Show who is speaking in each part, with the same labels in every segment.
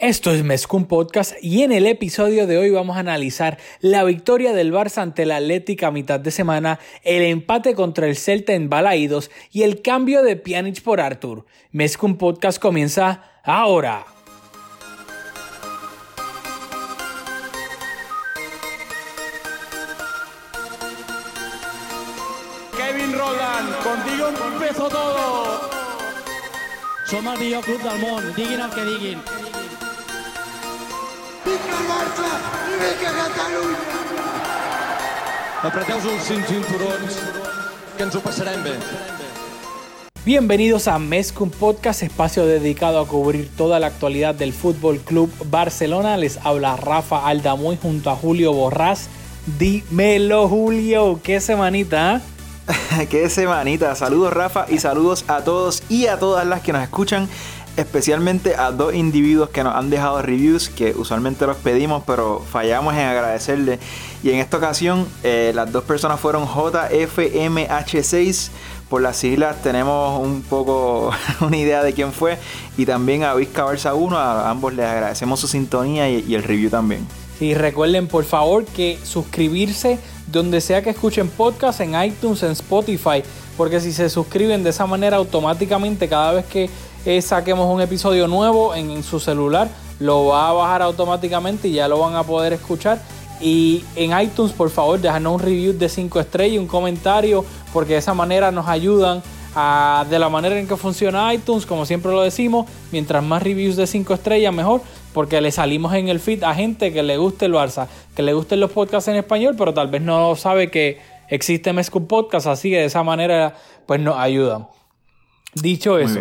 Speaker 1: Esto es Mezcum Podcast y en el episodio de hoy vamos a analizar la victoria del Barça ante la Atlética a mitad de semana, el empate contra el Celta en Balaídos y el cambio de Pjanic por Arthur. Mezcum Podcast comienza ahora.
Speaker 2: Kevin Roland, contigo empezó todo.
Speaker 3: Som el millor club del món, diguin el que diguin.
Speaker 4: Catalunya!
Speaker 5: Apreteu-vos els cinturons, que ens ho passarem bé.
Speaker 1: Bienvenidos a Mezcum Podcast, espacio dedicado a cubrir toda la actualidad del Fútbol Club Barcelona. Les habla Rafa Aldamuy junto a Julio Borrás. Dímelo, Julio, qué semanita. ¿eh?
Speaker 6: Qué semanita. Saludos Rafa y saludos a todos y a todas las que nos escuchan. Especialmente a dos individuos que nos han dejado reviews que usualmente los pedimos pero fallamos en agradecerle. Y en esta ocasión eh, las dos personas fueron JFMH6. Por las siglas tenemos un poco una idea de quién fue. Y también a Vizca Barça 1. A ambos les agradecemos su sintonía y, y el review también.
Speaker 1: Y recuerden por favor que suscribirse donde sea que escuchen podcast, en iTunes, en Spotify, porque si se suscriben de esa manera automáticamente cada vez que eh, saquemos un episodio nuevo en, en, su celular, lo va a bajar automáticamente y ya lo van a poder escuchar. Y en iTunes, por favor, déjanos un review de 5 estrellas, un comentario, porque de esa manera nos ayudan a, de la manera en que funciona iTunes, como siempre lo decimos, mientras más reviews de 5 estrellas, mejor, porque le salimos en el feed a gente que le guste el Barça, que le gusten los podcasts en español, pero tal vez no sabe que existe Mezcum Podcast, así que de esa manera pues nos ayudan. Dicho eso.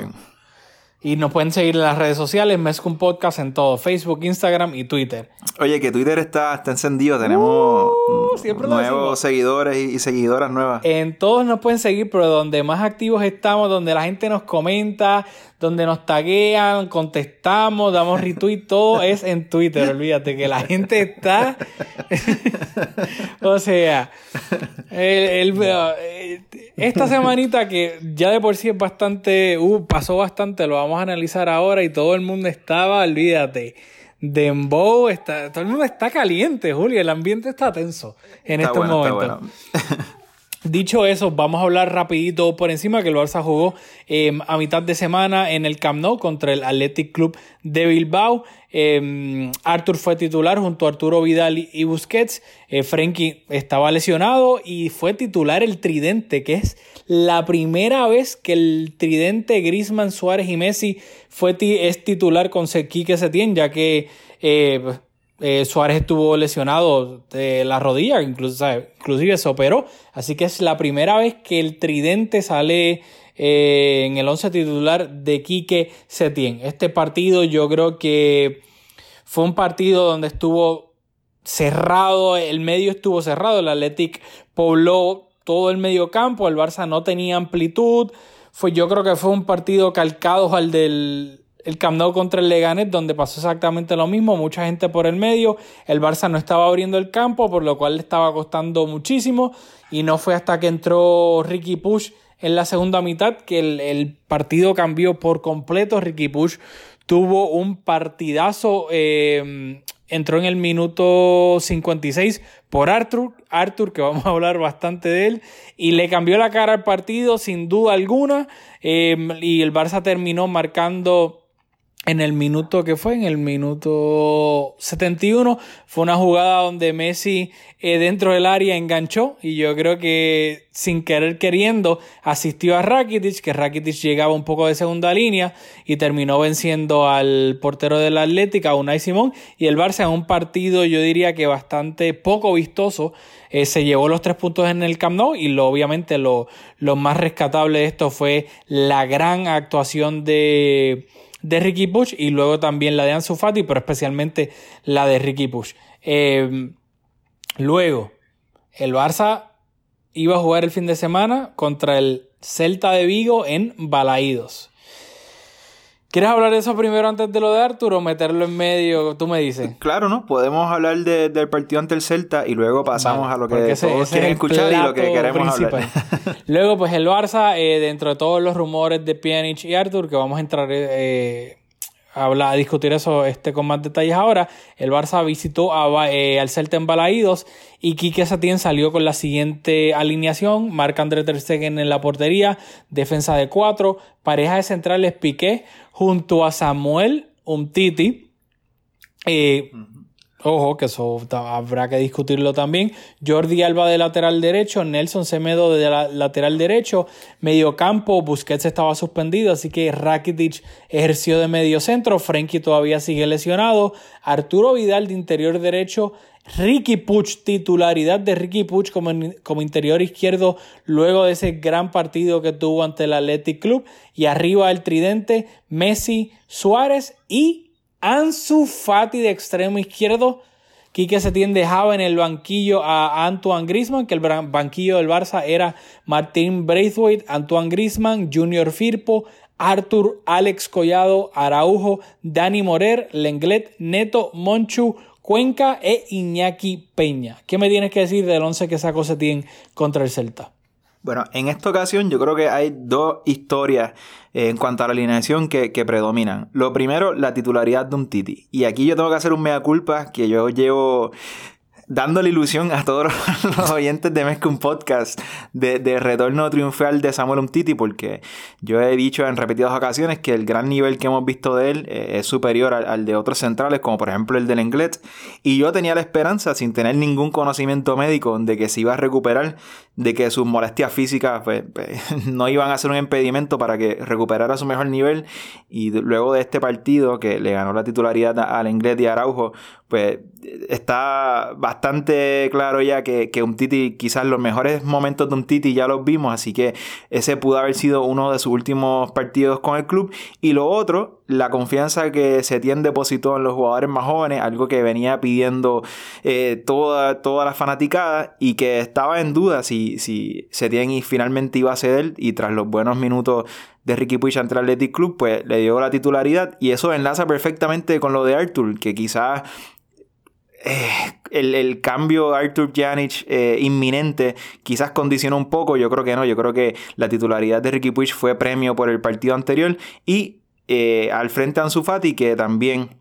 Speaker 1: Y nos pueden seguir en las redes sociales, Mezcum Podcast en todo, Facebook, Instagram y Twitter.
Speaker 6: Oye, que Twitter está, está encendido. Tenemos
Speaker 1: Uh,
Speaker 6: nuevos seguidores y, y seguidoras nuevas.
Speaker 1: En todos nos pueden seguir, pero donde más activos estamos, donde la gente nos comenta, donde nos taguean, contestamos, damos retweet, todo es en Twitter. Olvídate que la gente está. o sea, el- el- eh, esta semanita que ya de por sí es bastante. Uh, pasó bastante, lo vamos a analizar ahora y todo el mundo estaba, olvídate. Dembow, está, todo el mundo está caliente, Julio. El ambiente está tenso en
Speaker 6: Está
Speaker 1: estos
Speaker 6: bueno,
Speaker 1: momentos. Dicho eso, vamos a hablar rapidito por encima que el Barça jugó eh, a mitad de semana en el Camp Nou contra el Athletic Club de Bilbao. Eh, Arthur fue titular junto a Arturo Vidal y- Busquets. Eh, estaba lesionado y fue titular el tridente, que es la primera vez que el tridente Griezmann, Suárez y Messi fue es titular con Se- Quique Setién, ya que eh, eh, Suárez estuvo lesionado de la rodilla, inclusive se operó. Así que es la primera vez que el tridente sale eh, en el 11 titular de Quique Setién. Este partido yo creo que fue un partido donde estuvo cerrado, el medio estuvo cerrado, el Athletic pobló todo el medio campo, el Barça no tenía amplitud. Fue, yo creo que fue un partido calcado al del el Camp contra el Leganés, donde pasó exactamente lo mismo, mucha gente por el medio, el Barça no estaba abriendo el campo, por lo cual le estaba costando muchísimo, y no fue hasta que entró Ricky Push en la segunda mitad que el, el partido cambió por completo, Ricky Push tuvo un partidazo, eh, entró en el minuto 56 por Arthur, Arthur, que vamos a hablar bastante de él, y le cambió la cara al partido sin duda alguna, eh, y el Barça terminó marcando en el minuto que fue, en el minuto 71, fue una jugada donde Messi eh, dentro del área enganchó y yo creo que sin querer queriendo asistió a Rakitic, que Rakitic llegaba un poco de segunda línea y terminó venciendo al portero del Atlética, Unai Simón, y el Barça en un partido yo diría que bastante poco vistoso, eh, se llevó los tres puntos en el Camp Nou y lo, obviamente lo, lo más rescatable de esto fue la gran actuación de de Ricky Push y luego también la de Ansu Fati, pero especialmente la de Ricky Push. Eh, luego, el Barça iba a jugar el fin de semana contra el Celta de Vigo en Balaídos. ¿Quieres hablar de eso primero antes de lo de Arturo o meterlo en medio? Tú me dices.
Speaker 6: Claro, ¿no? Podemos hablar de- del partido ante el Celta y luego pasamos
Speaker 1: Vale,
Speaker 6: a lo que
Speaker 1: ese-
Speaker 6: todos
Speaker 1: ese
Speaker 6: quieren escuchar y lo que queremos
Speaker 1: principal.
Speaker 6: hablar.
Speaker 1: Luego, pues el Barça, eh, dentro de todos los rumores de Pjanic y Arthur, que vamos a entrar eh, habla, a discutir eso este, con más detalles ahora. El Barça visitó a, eh, al Celta en Balaídos y Quique Setién salió con la siguiente alineación. Marc André Ter Stegen en la portería, defensa de cuatro, pareja de centrales Piqué junto a Samuel Umtiti. Eh, Ojo, que eso habrá que discutirlo también. Jordi Alba de lateral derecho, Nelson Semedo de lateral derecho, medio campo, Busquets estaba suspendido, así que Rakitic ejerció de medio centro, Frenkie todavía sigue lesionado, Arturo Vidal de interior derecho, Ricky Puch, titularidad de Ricky Puch como, como interior izquierdo luego de ese gran partido que tuvo ante el Athletic Club, y arriba el tridente, Messi, Suárez y Ansu Fati de extremo izquierdo. Quique Setién dejaba en el banquillo a Antoine Grisman, que el banquillo del Barça era Martín Braithwaite, Antoine Grisman, Junior Firpo, Arthur, Alex Collado, Araujo, Dani Morer, Lenglet, Neto, Monchu, Cuenca e Iñaki Peña. ¿Qué me tienes que decir del 11 que sacó Setién contra el Celta?
Speaker 6: Bueno, en esta ocasión yo creo que hay dos historias eh, en cuanto a la alineación que, que, predominan. Lo primero, la titularidad de un Titi. Y aquí yo tengo que hacer un mea culpa que yo llevo dándole ilusión a todos los oyentes de Mezcum Podcast de, de, retorno triunfal de Samuel Umtiti, porque yo he dicho en repetidas ocasiones que el gran nivel que hemos visto de él eh, es superior al, de otros centrales, como por ejemplo el del Englet. Y yo tenía la esperanza, sin tener ningún conocimiento médico, de que se iba a recuperar, de que sus molestias físicas pues, pues no iban a ser un impedimento para que recuperara su mejor nivel. Y luego de este partido, que le ganó la titularidad al Englet y a Araujo, pues está bastante claro ya que, que un Titi, quizás los mejores momentos de un Titi ya los vimos, así que ese pudo haber sido uno de sus últimos partidos con el club. Y lo otro, la confianza que se tiene depositó en los jugadores más jóvenes, algo que venía pidiendo eh, toda, toda la fanaticada y que estaba en duda si, si Setién finalmente iba a ceder y tras los buenos minutos de Ricky Puig ante el Athletic Club, pues le dio la titularidad y eso enlaza perfectamente con lo de Arthur, que quizás eh, el, cambio Arthur Janic eh, inminente quizás condicionó un poco, yo creo que no, yo creo que la titularidad de Ricky Puig fue premio por el partido anterior y eh, al frente Ansu Fati que también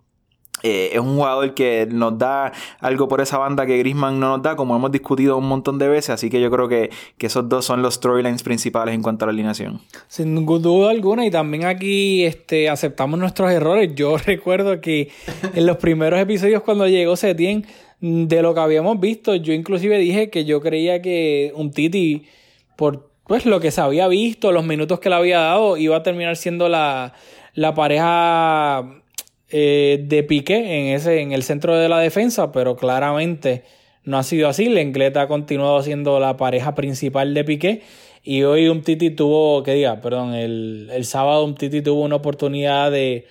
Speaker 6: eh, es un jugador que nos da algo por esa banda que Grisman no nos da, como hemos discutido un montón de veces, así que yo creo que, esos dos son los storylines principales en cuanto a la alineación.
Speaker 1: Sin duda alguna, y también aquí este, aceptamos nuestros errores. Yo recuerdo que en los primeros episodios cuando llegó Setien, de lo que habíamos visto, yo inclusive dije que yo creía que un Titi, por pues lo que se había visto, los minutos que le había dado, iba a terminar siendo la, la pareja eh, de Piqué en, ese, en el centro de la defensa, pero claramente no ha sido así. Lenglet ha continuado siendo la pareja principal de Piqué. Y hoy un Titi tuvo, que diga, perdón, el, el sábado un Titi tuvo una oportunidad de,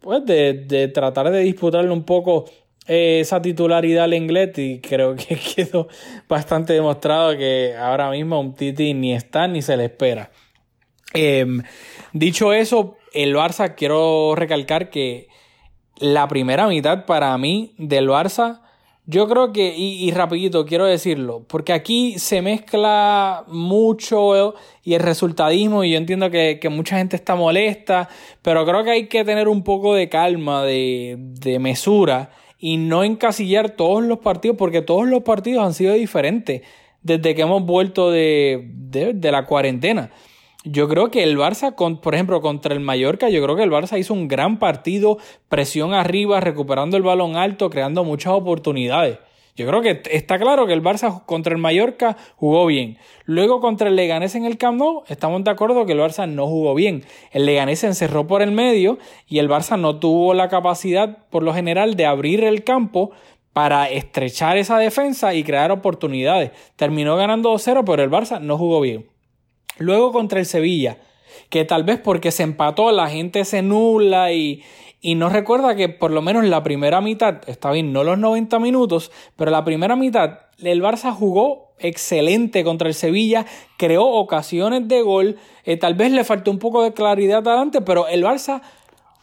Speaker 1: pues, de, de tratar de disputarle un poco eh, esa titularidad al Lenglet y creo que quedó bastante demostrado que ahora mismo un Titi ni está ni se le espera. Em, dicho eso, el Barça quiero recalcar que la primera mitad para mí del Barça, yo creo que, y, rapidito quiero decirlo, porque aquí se mezcla mucho y el resultadismo, y yo entiendo que, mucha gente está molesta, pero creo que hay que tener un poco de calma, de, de mesura, y no encasillar todos los partidos, porque todos los partidos han sido diferentes desde que hemos vuelto de, de la cuarentena. Yo creo que el Barça, por ejemplo, contra el Mallorca, yo creo que el Barça hizo un gran partido, presión arriba, recuperando el balón alto, creando muchas oportunidades. Yo creo que está claro que el Barça contra el Mallorca jugó bien. Luego contra el Leganés en el Camp Nou, estamos de acuerdo que el Barça no jugó bien. El Leganés se encerró por el medio y el Barça no tuvo la capacidad, por lo general, de abrir el campo para estrechar esa defensa y crear oportunidades. Terminó ganando 2-0, pero el Barça no jugó bien. Luego contra el Sevilla, que tal vez porque se empató la gente se nula y, y no recuerda que por lo menos la primera mitad, está bien, no los 90 minutos, pero la primera mitad el Barça jugó excelente contra el Sevilla, creó ocasiones de gol, eh, tal vez le faltó un poco de claridad adelante, pero el Barça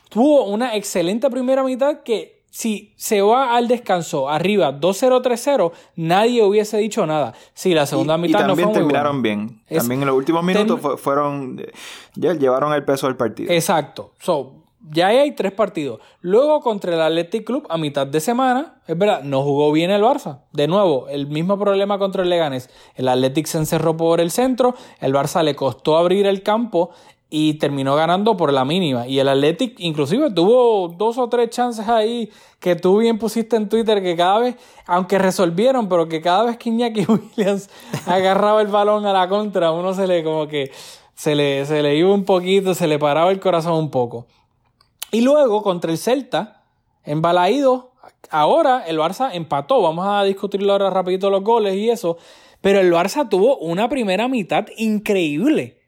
Speaker 1: tuvo una excelente primera mitad que si se va al descanso arriba 2-0-3-0, nadie hubiese dicho nada. Si la segunda mitad
Speaker 6: no
Speaker 1: fue
Speaker 6: terminaron bien. también en los últimos minutos fueron ya llevaron el peso del partido.
Speaker 1: Exacto. So, ya hay tres partidos. Luego contra el Athletic Club a mitad de semana, es verdad, no jugó bien el Barça. De nuevo, el mismo problema contra el Leganés. El Athletic se encerró por el centro, el Barça le costó abrir el campo y terminó ganando por la mínima. Y el Athletic inclusive tuvo dos o tres chances ahí que tú bien pusiste en Twitter que cada vez, aunque resolvieron, pero que cada vez que Iñaki Williams agarraba el balón a la contra, uno se le como que se le, se le iba un poquito, se le paraba el corazón un poco. Y luego contra el Celta, en Balaído, ahora el Barça empató. Vamos a discutirlo ahora rapidito los goles y eso. Pero el Barça tuvo una primera mitad increíble.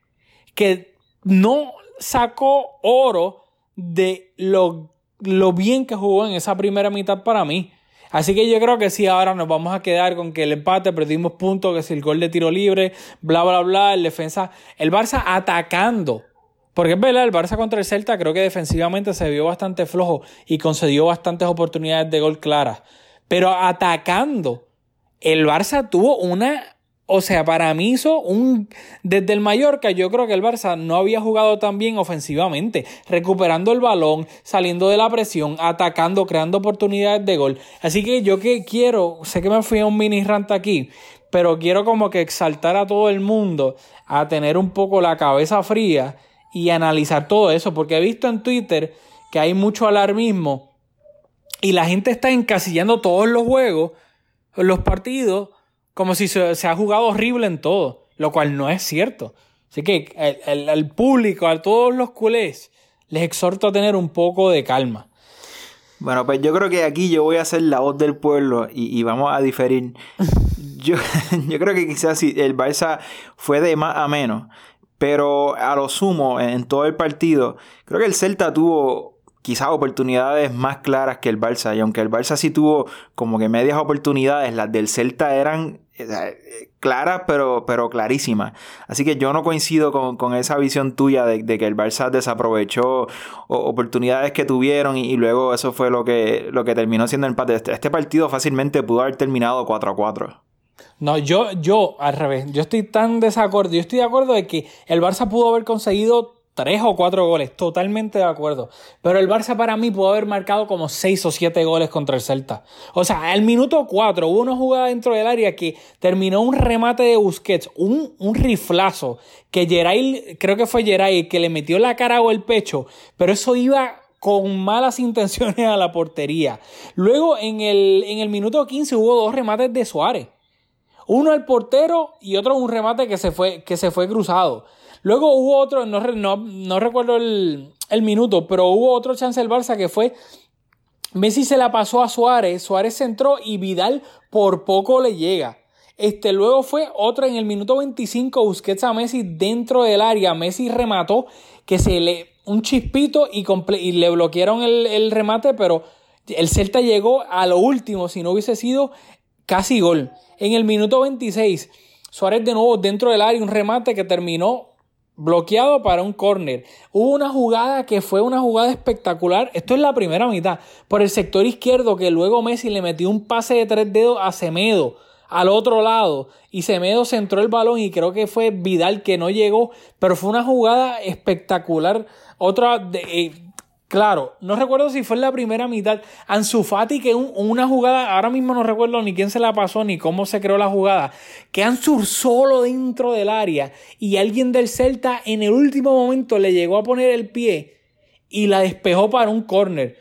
Speaker 1: Que no sacó oro de lo, lo bien que jugó en esa primera mitad para mí. Así que yo creo que sí, ahora nos vamos a quedar con que el empate, perdimos puntos, que si el gol de tiro libre, bla, bla, bla, el defensa, el Barça atacando porque es verdad, el Barça contra el Celta creo que defensivamente se vio bastante flojo y concedió bastantes oportunidades de gol claras. Pero atacando, el Barça tuvo una. O sea, para mí hizo un. Desde el Mallorca, yo creo que el Barça no había jugado tan bien ofensivamente. Recuperando el balón, saliendo de la presión, atacando, creando oportunidades de gol. Así que yo que quiero. Sé que me fui a un mini rant aquí. Pero quiero como que exaltar a todo el mundo a tener un poco la cabeza fría y analizar todo eso, porque he visto en Twitter que hay mucho alarmismo y la gente está encasillando todos los juegos, los partidos, como si se, ha jugado horrible en todo, lo cual no es cierto. Así que al público, a todos los culés, les exhorto a tener un poco de calma.
Speaker 6: Bueno, pues yo creo que aquí yo voy a ser la voz del pueblo y, vamos a diferir. Yo, yo creo que quizás si el Barça fue de más a menos, pero a lo sumo, en todo el partido, creo que el Celta tuvo quizás oportunidades más claras que el Barça. Y aunque el Barça sí tuvo como que medias oportunidades, las del Celta eran eh, claras, pero, pero clarísimas. Así que yo no coincido con, esa visión tuya de, que el Barça desaprovechó oportunidades que tuvieron y, luego eso fue lo que, lo que terminó siendo el empate. Este, este partido fácilmente pudo haber terminado 4 a 4.
Speaker 1: No, yo, yo, al revés, yo estoy tan desacuerdo. Yo estoy de acuerdo de que el Barça pudo haber conseguido tres o cuatro goles, totalmente de acuerdo. Pero el Barça para mí pudo haber marcado como seis o siete goles contra el Celta. O sea, al minuto cuatro hubo una jugada dentro del área que terminó un remate de Busquets, un, un riflazo que Geray, creo que fue Geray, que le metió la cara o el pecho, pero eso iba con malas intenciones a la portería. Luego en el, en el minuto 15 hubo dos remates de Suárez. Uno al portero y otro un remate que se fue, que se fue cruzado. Luego hubo otro, no, no, recuerdo el, minuto, pero hubo otro chance del Barça que fue Messi se la pasó a Suárez, Suárez entró y Vidal por poco le llega. Este, luego fue otro en el minuto 25, Busquets a Messi dentro del área. Messi remató que se le un chispito y, y le bloquearon el, el, remate, pero el Celta llegó a lo último. Si no hubiese sido casi gol. En el minuto 26, Suárez de nuevo dentro del área, un remate que terminó bloqueado para un córner. Hubo una jugada que fue una jugada espectacular. Esto es la primera mitad. Por el sector izquierdo que luego Messi le metió un pase de tres dedos a Semedo al otro lado y Semedo centró el balón y creo que fue Vidal que no llegó, pero fue una jugada espectacular. Otra de, eh, Claro, no recuerdo si fue en la primera mitad. Ansu Fati, que una jugada, ahora mismo no recuerdo ni quién se la pasó ni cómo se creó la jugada, que Ansu solo dentro del área y alguien del Celta en el último momento le llegó a poner el pie y la despejó para un córner.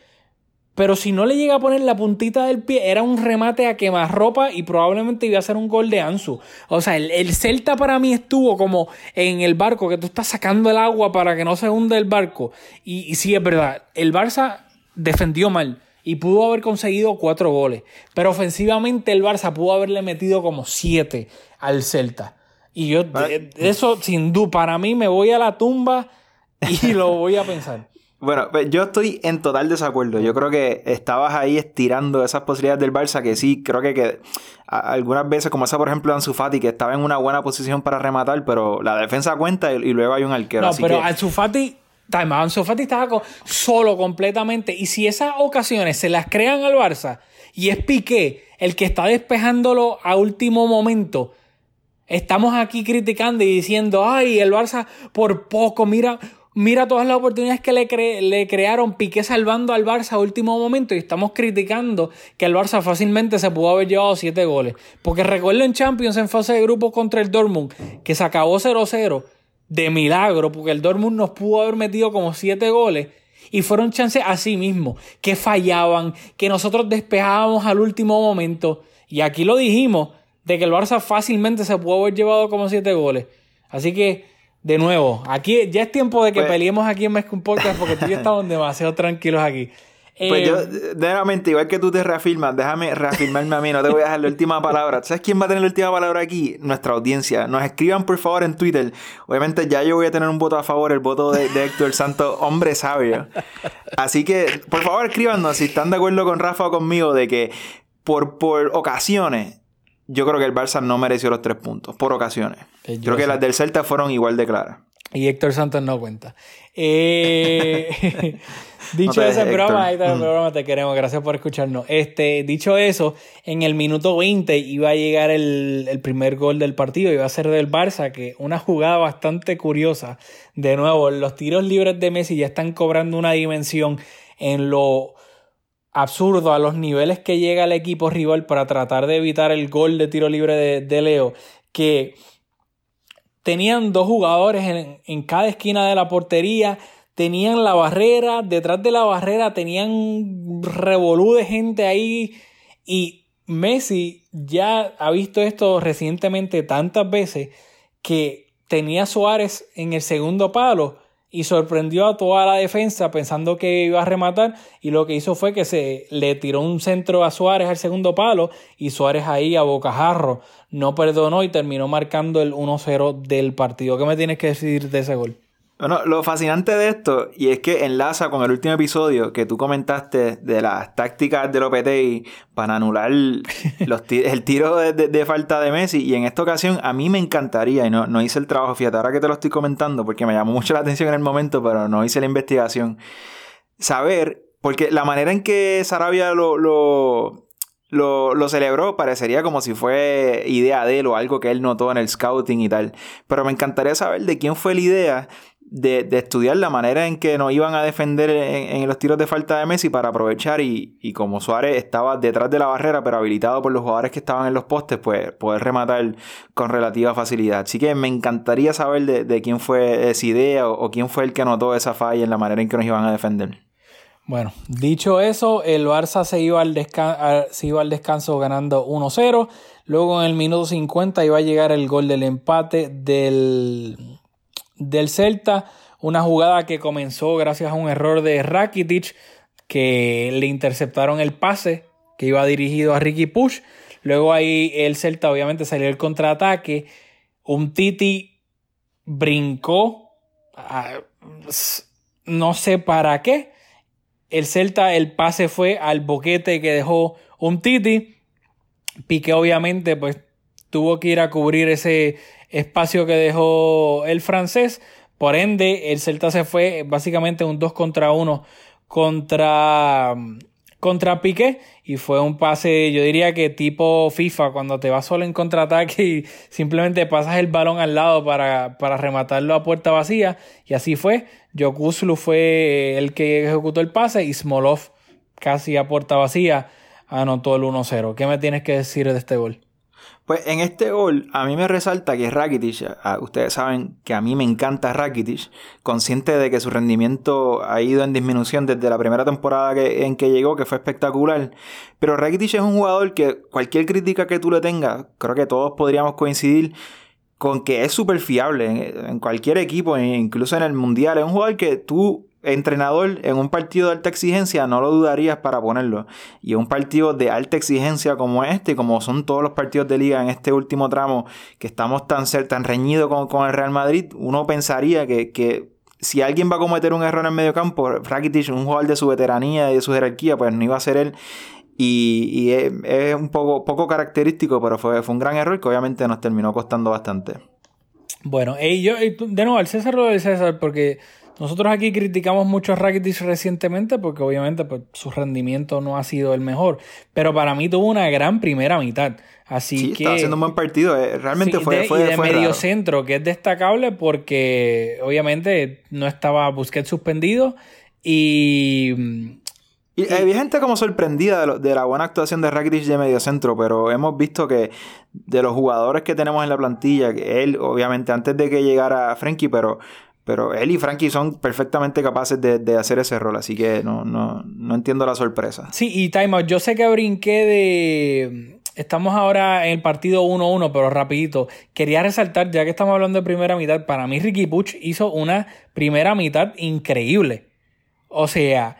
Speaker 1: Pero si no le llega a poner la puntita del pie, era un remate a quemarropa y probablemente iba a ser un gol de Ansu. O sea, el, Celta para mí estuvo como en el barco, que tú estás sacando el agua para que no se hunde el barco. Y, y sí, es verdad, el Barça defendió mal y pudo haber conseguido cuatro goles. Pero ofensivamente el Barça pudo haberle metido como siete al Celta. Y yo, eso sin duda, para mí me voy a la tumba y lo voy a pensar.
Speaker 6: Bueno, pues, yo estoy en total desacuerdo. Yo creo que estabas ahí estirando esas posibilidades del Barça que sí, creo que, algunas veces, como esa por ejemplo Ansu Fati, que estaba en una buena posición para rematar, pero la defensa cuenta y, luego hay un arquero.
Speaker 1: No, pero Ansu Fati, Ansu Fati estaba solo completamente. Y si esas ocasiones se las crean al Barça y es Piqué el que está despejándolo a último momento, estamos aquí criticando y diciendo, ay, el Barça por poco, mira mira todas las oportunidades que le, le crearon Piqué salvando al Barça a último momento y estamos criticando que el Barça fácilmente se pudo haber llevado 7 goles. Porque recuerdo en Champions en fase de grupos contra el Dortmund que se acabó 0-0 de milagro porque el Dortmund nos pudo haber metido como 7 goles y fueron chances así mismo, que fallaban, que nosotros despejábamos al último momento y aquí lo dijimos de que el Barça fácilmente se pudo haber llevado como 7 goles. Así que de nuevo, aquí ya es tiempo de que
Speaker 6: Pues-
Speaker 1: peleemos aquí en Mezcum Podcast porque tú y yo estamos demasiado tranquilos aquí.
Speaker 6: Pues
Speaker 1: Eh,
Speaker 6: yo, nuevamente, igual que tú te reafirmas, déjame reafirmarme a mí, no te voy a dejar la última palabra. ¿Sabes quién va a tener la última palabra aquí? Nuestra audiencia. Nos escriban por favor en Twitter. Obviamente ya yo voy a tener un voto a favor, el voto de, de Héctor Santos, hombre sabio. Así que, por favor, escríbanos si están de acuerdo con Rafa o conmigo de que por, por ocasiones, yo creo que el Barça no mereció los tres puntos. Por ocasiones.
Speaker 1: Eh, yo
Speaker 6: Creo que las del Celta fueron igual de claras.
Speaker 1: Y Héctor Santos no cuenta. Eh, dicho
Speaker 6: No te
Speaker 1: eso, es
Speaker 6: dejes,
Speaker 1: broma,
Speaker 6: Héctor.
Speaker 1: Héctor,
Speaker 6: Mm.
Speaker 1: te queremos, gracias por escucharnos. Este, dicho eso, en el minuto 20 iba a llegar el, el primer gol del partido, iba a ser del Barça, que una jugada bastante curiosa. De nuevo, los tiros libres de Messi ya están cobrando una dimensión en lo absurdo a los niveles que llega el equipo rival para tratar de evitar el gol de tiro libre de, Leo, que tenían dos jugadores en, en cada esquina de la portería, tenían la barrera, detrás de la barrera tenían revolú de gente ahí y Messi ya ha visto esto recientemente tantas veces que tenía Suárez en el segundo palo y sorprendió a toda la defensa pensando que iba a rematar y lo que hizo fue que se le tiró un centro a Suárez al segundo palo y Suárez ahí a bocajarro no perdonó y terminó marcando el 1-0 del partido. ¿Qué me tienes que decir de ese gol?
Speaker 6: Bueno, lo fascinante de esto, y es que enlaza con el último episodio que tú comentaste de las tácticas de Lopetegui para anular los el tiro de, de- de falta de Messi. Y en esta ocasión a mí me encantaría, y no, no hice el trabajo, fíjate, ahora que te lo estoy comentando, porque me llamó mucho la atención en el momento, pero no hice la investigación. Saber, porque la manera en que Sarabia lo, lo, lo, lo celebró parecería como si fue idea de él o algo que él notó en el scouting y tal. Pero me encantaría saber de quién fue la idea de, de estudiar la manera en que nos iban a defender en, en los tiros de falta de Messi para aprovechar y, y como Suárez estaba detrás de la barrera pero habilitado por los jugadores que estaban en los postes, pues poder rematar con relativa facilidad. Así que me encantaría saber de, de quién fue esa idea o, o quién fue el que notó esa falla en la manera en que nos iban a defender.
Speaker 1: Bueno, dicho eso, el Barça se iba al, descan- se iba al descanso ganando 1-0. Luego en el minuto 50 iba a llegar el gol del empate del, del Celta. Una jugada que comenzó gracias a un error de Rakitic que le interceptaron el pase que iba dirigido a Ricky Push. Luego ahí el Celta obviamente salió el contraataque. Un Titi brincó. no sé para qué. El Celta, el pase fue al boquete que dejó un Titi. Piqué obviamente pues tuvo que ir a cubrir ese espacio que dejó el francés. Por ende, el Celta se fue básicamente un 2 contra 1 contra, contra Piqué. Y fue un pase, yo diría que tipo FIFA, cuando te vas solo en contraataque y simplemente pasas el balón al lado para, para rematarlo a puerta vacía. Y así fue. Jokuslu fue el que ejecutó el pase y Smolov casi a puerta vacía anotó el 1-0. ¿Qué me tienes que decir de este gol?
Speaker 6: Pues en este gol a mí me resalta que Rakitic, ustedes saben que a mí me encanta Rakitic, consciente de que su rendimiento ha ido en disminución desde la primera temporada en que llegó, que fue espectacular, pero Rakitic es un jugador que cualquier crítica que tú le tengas, creo que todos podríamos coincidir con que es súper fiable en, en cualquier equipo, incluso en el mundial, es un jugador que tú entrenador en un partido de alta exigencia no lo dudarías para ponerlo. Y un partido de alta exigencia como este, como son todos los partidos de liga en este último tramo, que estamos tan, tan reñidos con, con el Real Madrid, uno pensaría que, que si alguien va a cometer un error en el medio campo, Rakitic, un jugador de su veteranía y de su jerarquía, pues no iba a ser él. Y, y es, un poco, poco característico, pero fue, fue un gran error que obviamente nos terminó costando bastante.
Speaker 1: Bueno, ey, yo, de nuevo, al César lo del César, porque nosotros aquí criticamos mucho a Rakitic recientemente porque obviamente pues, su rendimiento no ha sido el mejor, pero para mí tuvo una gran primera mitad. Así
Speaker 6: Sí,
Speaker 1: que
Speaker 6: estaba haciendo un buen partido. eh, Realmente
Speaker 1: Sí,
Speaker 6: fue,
Speaker 1: de,
Speaker 6: fue,
Speaker 1: y de
Speaker 6: fue
Speaker 1: medio
Speaker 6: raro.
Speaker 1: centro, que es destacable porque obviamente no estaba Busquets suspendido y
Speaker 6: Y eh, había gente como sorprendida de, lo- de la buena actuación de Rakitic de medio centro, pero hemos visto que de los jugadores que tenemos en la plantilla, que él, obviamente, antes de que llegara Frankie, pero, pero él y Frankie son perfectamente capaces de, de hacer ese rol, así que no, no, no entiendo la sorpresa.
Speaker 1: Sí, y time. Yo sé que brinqué de. Estamos ahora en el partido 1-1, pero rapidito. Quería resaltar, ya que estamos hablando de primera mitad, para mí Ricky Puch hizo una primera mitad increíble. O sea,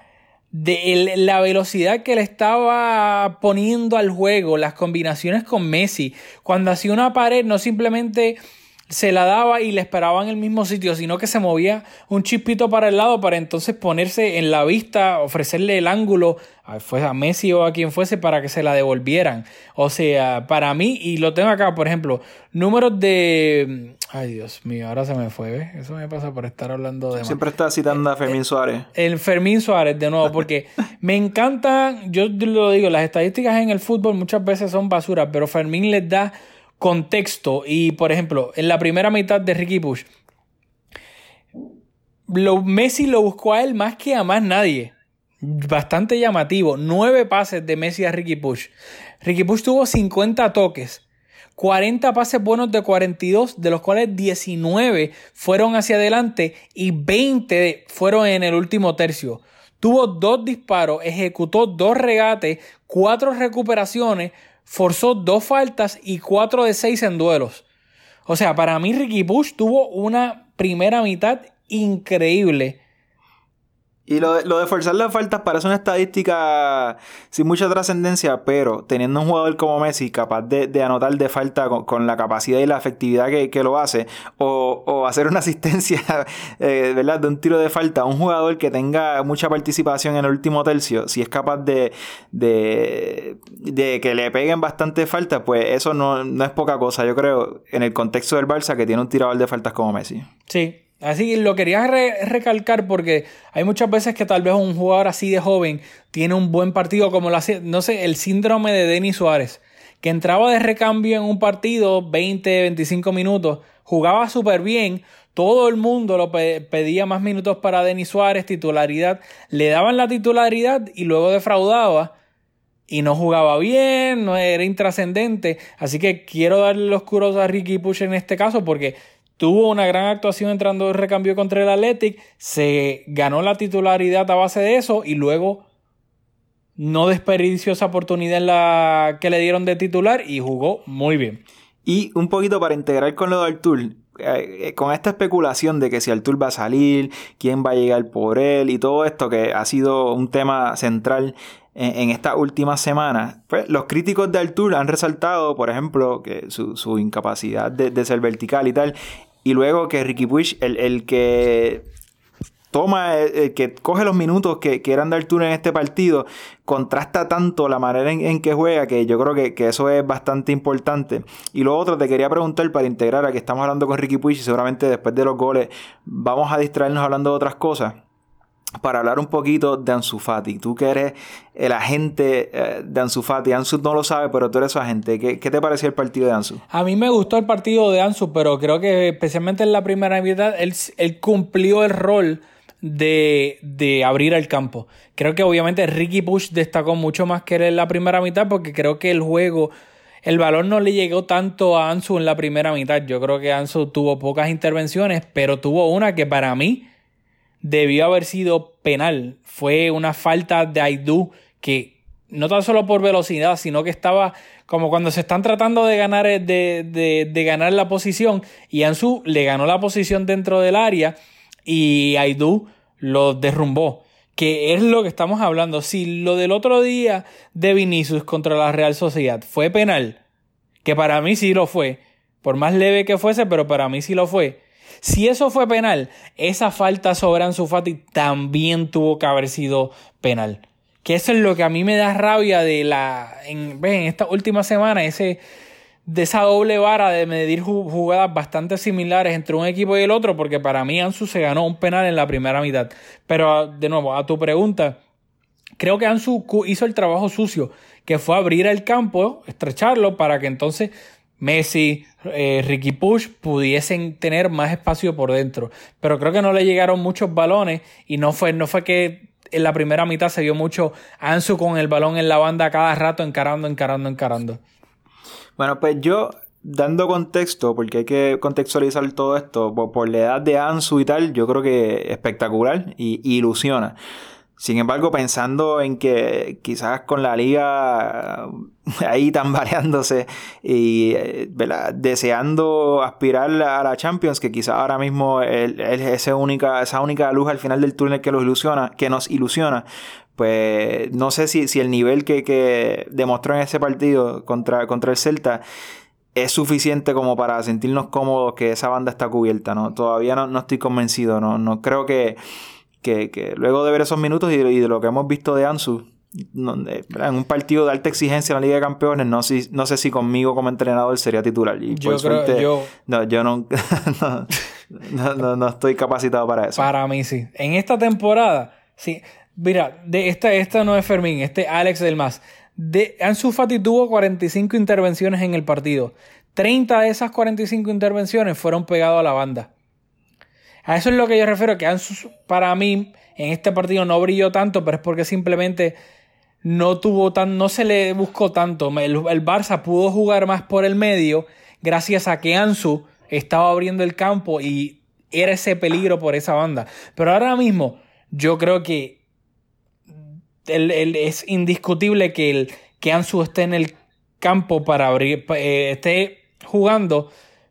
Speaker 1: de el- la velocidad que le estaba poniendo al juego, las combinaciones con Messi, cuando hacía una pared, no simplemente se la daba y le esperaba en el mismo sitio, sino que se movía un chispito para el lado para entonces ponerse en la vista, ofrecerle el ángulo a, fue a Messi o a quien fuese para que se la devolvieran. O sea, para mí, y lo tengo acá, por ejemplo, números de... Ay, Dios mío, ahora se me fue, ¿ves? Eso me pasa por estar hablando de...
Speaker 6: Siempre está citando a Fermín Suárez.
Speaker 1: El Fermín Suárez, de nuevo, porque me encanta, yo lo digo, las estadísticas en el fútbol muchas veces son basura, pero Fermín les da contexto. Y, por ejemplo, en la primera mitad de Ricky Push, Messi lo buscó a él más que a más nadie. Bastante llamativo. Nueve pases de Messi a Ricky Push. Ricky Push tuvo 50 toques. 40 pases buenos de 42, de los cuales 19 fueron hacia adelante y 20 fueron en el último tercio. Tuvo dos disparos, ejecutó dos regates, cuatro recuperaciones, forzó dos faltas y cuatro de seis en duelos. O sea, para mí Ricky Push tuvo una primera mitad increíble.
Speaker 6: Y lo de, lo de forzar las faltas parece una estadística sin mucha trascendencia, pero teniendo un jugador como Messi capaz de, de anotar de falta con, con la capacidad y la efectividad que, que lo hace, o, o hacer una asistencia eh, ¿verdad? de un tiro de falta, un jugador que tenga mucha participación en el último tercio, si es capaz de, de, de que le peguen bastante faltas, pues eso no, no es poca cosa, yo creo, en el contexto del Barça que tiene un tirador de faltas como Messi.
Speaker 1: Sí, así lo quería re- recalcar porque hay muchas veces que tal vez un jugador así de joven tiene un buen partido como hacía, no sé, el síndrome de Denis Suárez, que entraba de recambio en un partido 20, 25 minutos, jugaba súper bien, todo el mundo lo pe- pedía más minutos para Denis Suárez, titularidad, le daban la titularidad y luego defraudaba y no jugaba bien, no era intrascendente. Así que quiero darle los curos a Ricky Push en este caso porque tuvo una gran actuación entrando de recambio contra el Athletic, se ganó la titularidad a base de eso y luego no desperdició esa oportunidad en la que le dieron de titular y jugó muy bien.
Speaker 6: Y un poquito para integrar con lo de Artur, eh, eh, con esta especulación de que si Artur va a salir, quién va a llegar por él y todo esto que ha sido un tema central en, estas últimas semanas, pues los críticos de Artur han resaltado, por ejemplo, que su, incapacidad de ser vertical y tal, y luego que Ricky Puig, el, el que toma, el, el que coge los minutos que, que eran de en este partido, contrasta tanto la manera en, en que juega que yo creo que, que eso es bastante importante. Y lo otro, te quería preguntar para integrar a que estamos hablando con Ricky Puig y seguramente después de los goles vamos a distraernos hablando de otras cosas. Para hablar un poquito de Ansu Fati. Tú que eres el agente eh, de Ansu Fati. Ansu no lo sabe, pero tú eres su agente. ¿Qué, qué te pareció el partido de Ansu?
Speaker 1: A mí me gustó el partido de Ansu, pero creo que especialmente en la primera mitad él, él cumplió el rol de, de, abrir el campo. Creo que obviamente Ricky Push destacó mucho más que él en la primera mitad porque creo que el juego, el balón no le llegó tanto a Ansu en la primera mitad. Yo creo que Ansu tuvo pocas intervenciones, pero tuvo una que para mí debió haber sido penal. Fue una falta de Aidú que no tan solo por velocidad, sino que estaba como cuando se están tratando de ganar, de, de, de ganar la posición y Ansu le ganó la posición dentro del área y Aidú lo derrumbó. Que es lo que estamos hablando. Si lo del otro día de Vinicius contra la Real Sociedad fue penal, que para mí sí lo fue, por más leve que fuese, pero para mí sí lo fue. Si eso fue penal, esa falta sobre Ansu Fati también tuvo que haber sido penal. Que eso es lo que a mí me da rabia de la en, en esta última semana, ese de esa doble vara de medir jugadas bastante similares entre un equipo y el otro, porque para mí Ansu se ganó un penal en la primera mitad. Pero de nuevo, a tu pregunta, creo que Ansu hizo el trabajo sucio, que fue abrir el campo, estrecharlo, para que entonces Messi, eh, Ricky Push pudiesen tener más espacio por dentro. Pero creo que no le llegaron muchos balones y no fue, no fue que en la primera mitad se vio mucho Ansu con el balón en la banda cada rato encarando, encarando, encarando.
Speaker 6: Bueno, pues yo, dando contexto, porque hay que contextualizar todo esto, por, la edad de Ansu y tal, yo creo que espectacular y, ilusiona. Sin embargo, pensando en que quizás con la liga ahí tambaleándose y deseando aspirar a la Champions, que quizás ahora mismo es esa única, esa única luz al final del túnel que los ilusiona, que nos ilusiona, pues no sé si, si el nivel que, demostró en ese partido contra, contra el Celta es suficiente como para sentirnos cómodos que esa banda está cubierta, ¿no? Todavía no, estoy convencido, ¿no? No creo que, que, luego de ver esos minutos y de, lo que hemos visto de Ansu, en un partido de alta exigencia en la Liga de Campeones, no, si, no sé si conmigo como entrenador sería titular. Y
Speaker 1: yo creo, yo...
Speaker 6: No, yo no, no, no, estoy capacitado para eso.
Speaker 1: Para mí sí. En esta temporada, sí. Mira, de esta, esta no es Fermín, este Alex del Más. De, Ansu Fati tuvo 45 intervenciones en el partido. 30 de esas 45 intervenciones fueron pegadas a la banda. A eso es lo que yo refiero, que Ansu para mí en este partido no brilló tanto, pero es porque simplemente no tuvo tan, no se le buscó tanto. El, Barça pudo jugar más por el medio gracias a que Ansu estaba abriendo el campo y era ese peligro por esa banda. Pero ahora mismo yo creo que es indiscutible que, el, que Ansu esté en el campo para abrir, eh, esté jugando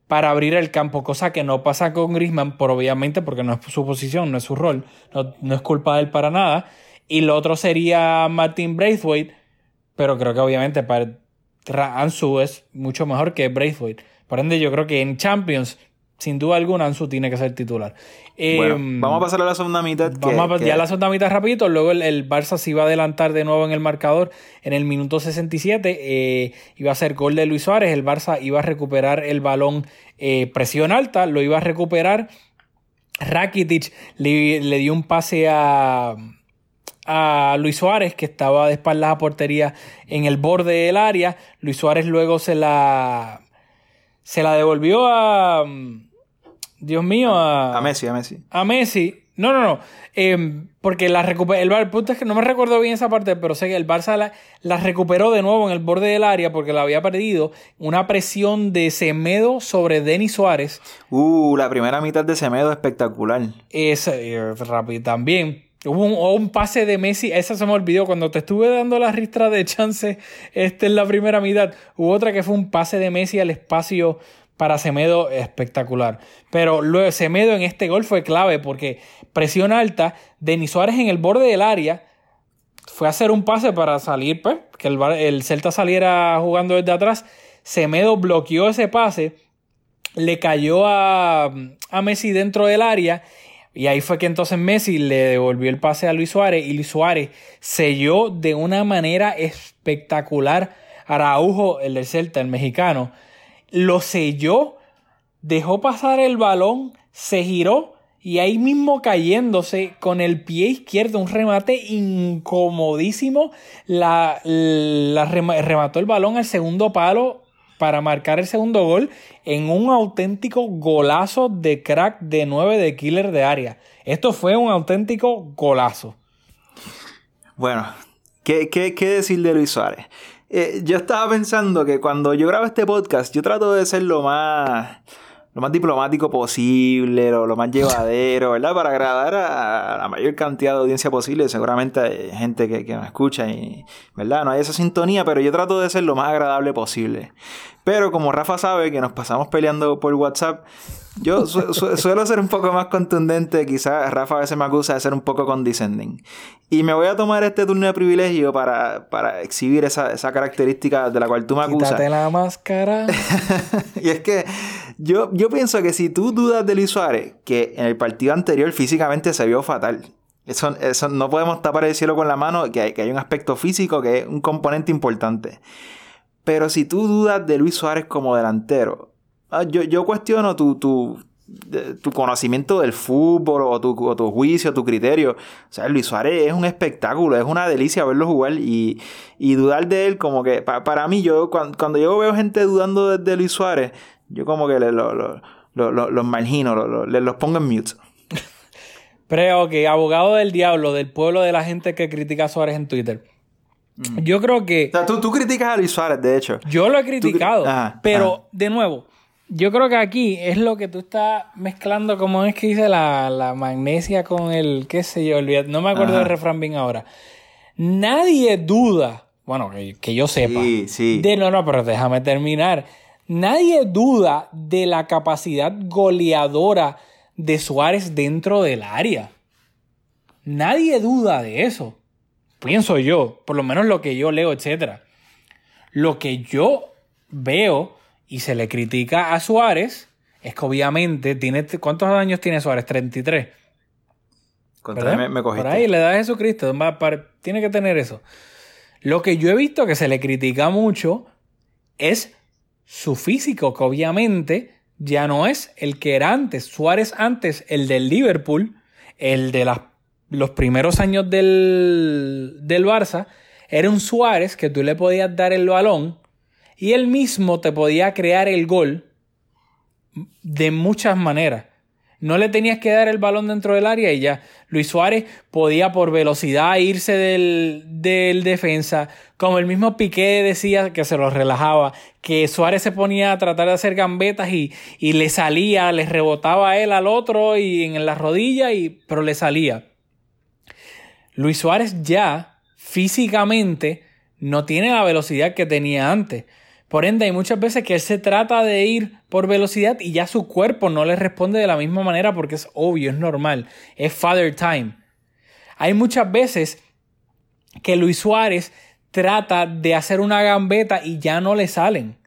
Speaker 1: para abrir el campo, cosa que no pasa con Griezmann, por obviamente porque no es su posición, no es su rol, no, es culpa de él para nada. Y lo otro sería Martin Braithwaite, pero creo que obviamente para Ansu es mucho mejor que Braithwaite. Por ende, yo creo que en Champions sin duda alguna Ansu tiene que ser titular.
Speaker 6: Em, vamos a pasar a la segunda mitad.
Speaker 1: vamos a, Ya la segunda mitad rapidito, luego el, Barça se iba a adelantar de nuevo en el marcador en el minuto 67, eh, iba a ser gol de Luis Suárez, el Barça iba a recuperar el balón eh, presión alta, lo iba a recuperar, Rakitic le, le dio un pase a, a Luis Suárez, que estaba de espaldas a portería en el borde del área. Luis Suárez luego se la, se la devolvió a, Dios mío, a,
Speaker 6: a Messi, a Messi.
Speaker 1: A Messi. No, no, no. Em, porque la recuperó. El, el, punto es que no me recuerdo bien esa parte, pero sé que el Barça la, recuperó de nuevo en el borde del área porque la había perdido. Una presión de Semedo sobre Denis Suárez.
Speaker 6: Uh, la primera mitad de Semedo espectacular.
Speaker 1: Es eh, rápido también. Hubo un, un, pase de Messi, esa se me olvidó cuando te estuve dando la ristra de chance este en la primera mitad. Hubo otra que fue un pase de Messi al espacio para Semedo espectacular. Pero luego Semedo en este gol fue clave porque presión alta, Denis Suárez en el borde del área fue a hacer un pase para salir, pues, que el, el Celta saliera jugando desde atrás. Semedo bloqueó ese pase, le cayó a, a Messi dentro del área y ahí fue que entonces Messi le devolvió el pase a Luis Suárez y Luis Suárez selló de una manera espectacular a Araujo, el del Celta, el mexicano, lo selló, dejó pasar el balón, se giró y ahí mismo cayéndose con el pie izquierdo, un remate incomodísimo, la, la remató el balón al segundo palo para marcar el segundo gol en un auténtico golazo de crack de 9 de killer de área. Esto fue un auténtico golazo.
Speaker 6: Bueno, ¿qué, qué, qué decir de Luis Suárez? Eh, yo estaba pensando que cuando yo grabo este podcast, yo trato de ser lo más, lo más diplomático posible, lo, lo más llevadero, ¿verdad? Para agradar a, la mayor cantidad de audiencia posible. Seguramente hay gente que, que me escucha y, ¿verdad? No hay esa sintonía, pero yo trato de ser lo más agradable posible. Pero como Rafa sabe que nos pasamos peleando por WhatsApp, yo suelo ser un poco más contundente, quizás Rafa a veces me acusa de ser un poco condescending. Y me voy a tomar este turno de privilegio para, para exhibir esa, esa, característica de la cual tú me acusas.
Speaker 1: Quítate la máscara.
Speaker 6: y es que yo, yo pienso que si tú dudas de Luis Suárez, que en el partido anterior físicamente se vio fatal. Eso, eso no podemos tapar el cielo con la mano, que hay, que hay un aspecto físico que es un componente importante. Pero si tú dudas de Luis Suárez como delantero, ah, yo, yo cuestiono tu, tu, tu conocimiento del fútbol o tu, tu juicio, tu criterio. O sea, Luis Suárez es un espectáculo, es una delicia verlo jugar y, y dudar de él como que pa- para mí, yo cuan- cuando, yo veo gente dudando de, de Luis Suárez, yo como que le- lo- lo- lo- lo- los margino, le- los pongo en mute.
Speaker 1: Pero que abogado del diablo, del pueblo de la gente que critica a Suárez en Twitter. Yo creo que
Speaker 6: O sea, tú, tú criticas a Luis Suárez, de hecho.
Speaker 1: yo lo he criticado,
Speaker 6: Ajá,
Speaker 1: pero
Speaker 6: ajá.
Speaker 1: de nuevo, yo creo que aquí es lo que tú estás mezclando, como es que dice la, la magnesia con el, qué sé yo, olvídate, no me acuerdo del refrán bien ahora. Nadie duda, bueno, que, que yo sepa,
Speaker 6: Sí, sí.
Speaker 1: de no, no, pero déjame terminar. Nadie duda de la capacidad goleadora de Suárez dentro del área. Nadie duda de eso. Pienso yo, por lo menos lo que yo leo, etcétera. Lo que yo veo y se le critica a Suárez es que obviamente tiene ¿cuántos años tiene Suárez? 33.
Speaker 6: Contra
Speaker 1: ¿verdad?
Speaker 6: me, me cogiste.
Speaker 1: Por ahí, la edad de Jesucristo, tiene que tener eso. Lo que yo he visto que se le critica mucho es su físico, que obviamente ya no es el que era antes. Suárez antes, el del Liverpool, el de los primeros años del, del Barça, era un Suárez que tú le podías dar el balón y él mismo te podía crear el gol de muchas maneras. No le tenías que dar el balón dentro del área y ya. Luis Suárez podía por velocidad irse del, del defensa. Como el mismo Piqué decía que se lo relajaba. Que Suárez se ponía a tratar de hacer gambetas y, y le salía, le rebotaba a él al otro y en la rodilla, y, pero le salía. Luis Suárez ya físicamente no tiene la velocidad que tenía antes. Por ende, hay muchas veces que él se trata de ir por velocidad y ya su cuerpo no le responde de la misma manera porque es obvio, es normal, es father time. Hay muchas veces que Luis Suárez trata de hacer una gambeta y ya no le salen.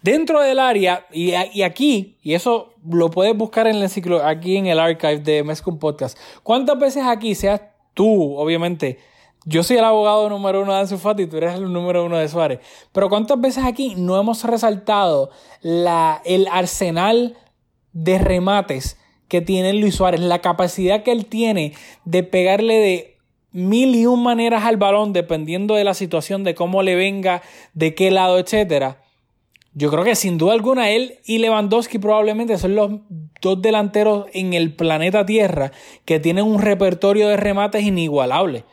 Speaker 1: Dentro del área, y, aquí, y eso lo puedes buscar en el enciclo, aquí en el archive de Mezcum Podcast. ¿Cuántas veces aquí, seas tú, obviamente, yo soy el abogado número uno de Ansu Fati tú eres el número uno de Suárez. Pero ¿cuántas veces aquí no hemos resaltado la, el arsenal de remates que tiene Luis Suárez? La capacidad que él tiene de pegarle de mil y un maneras al balón dependiendo de la situación, de cómo le venga, de qué lado, etcétera. Yo creo que sin duda alguna él y Lewandowski probablemente son los dos delanteros en el planeta Tierra que tienen un repertorio de remates inigualable.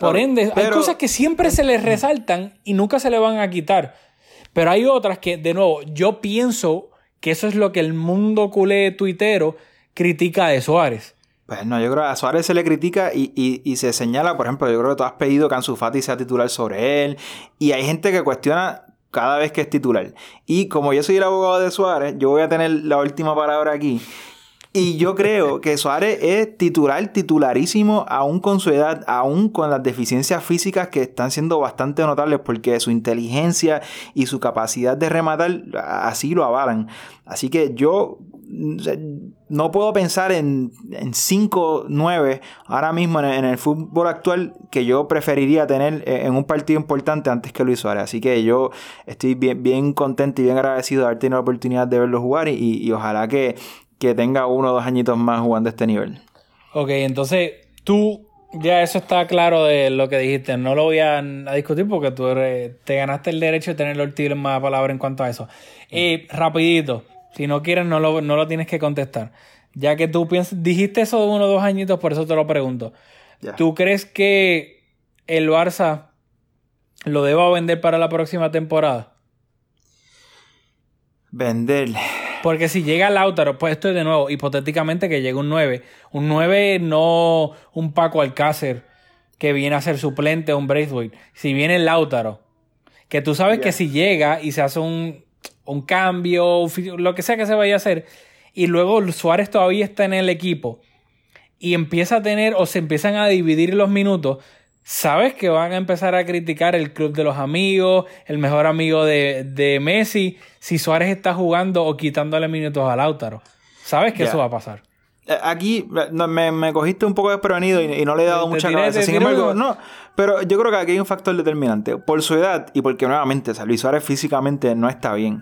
Speaker 1: Por
Speaker 6: Pero-
Speaker 1: ende, hay cosas que siempre se les resaltan y nunca se le van a quitar. Pero hay otras que, de nuevo, yo pienso que eso es lo que el mundo culé tuitero critica de Suárez.
Speaker 6: Pues no, yo creo que a Suárez se le critica y, y- y se señala, por ejemplo, yo creo que tú has pedido que Ansu Fati sea titular sobre él y hay gente que cuestiona cada vez que es titular. Y como yo soy el abogado de Suárez, yo voy a tener la última palabra aquí. Y yo creo que Suárez es titular, titularísimo, aún con su edad, aún con las deficiencias físicas que están siendo bastante notables porque su inteligencia y su capacidad de rematar así lo avalan. Así que yo no puedo pensar en, en 5, 9 ahora mismo en el fútbol actual que yo preferiría tener eh, en un partido importante antes que Luis Suárez. Así que yo estoy bien, bien contento y bien agradecido de haber tenido la oportunidad de verlo jugar y, y ojalá que, que tenga uno o dos añitos más jugando este nivel.
Speaker 1: Ok, entonces tú ya eso está claro de lo que dijiste. No lo voy a, a discutir porque tú eres- te ganaste el derecho de tener la última palabra en cuanto a eso. Eh, rapidito, si no quieres no lo, no lo tienes que contestar. Ya que tú piensas, dijiste eso de uno o dos añitos, por eso te lo pregunto. ¿Tú crees que el Barça lo deba vender para la próxima temporada?
Speaker 6: Vender.
Speaker 1: Porque si llega Lautaro, pues esto es de nuevo, hipotéticamente que llegue un 9. Un 9 no un Paco Alcácer que viene a ser suplente o un Braithwaite. Si viene Lautaro, que tú sabes que si llega y se hace un, un cambio, lo que sea que se vaya a hacer, y luego Suárez todavía está en el equipo y empieza a tener o se empiezan a dividir los minutos, sabes que van a empezar a criticar el club de los amigos, el mejor amigo de, de Messi, si Suárez está jugando o quitándole minutos a Lautaro. Sabes que eso va a pasar.
Speaker 6: eh, aquí no, me, me cogiste un poco desprevenido y, y no le he dado
Speaker 1: Te
Speaker 6: mucha
Speaker 1: tiré-
Speaker 6: cabeza. Sin embargo, no. Pero yo creo que aquí hay un factor determinante. Por su edad y porque nuevamente o sea, Luis Suárez físicamente no está bien.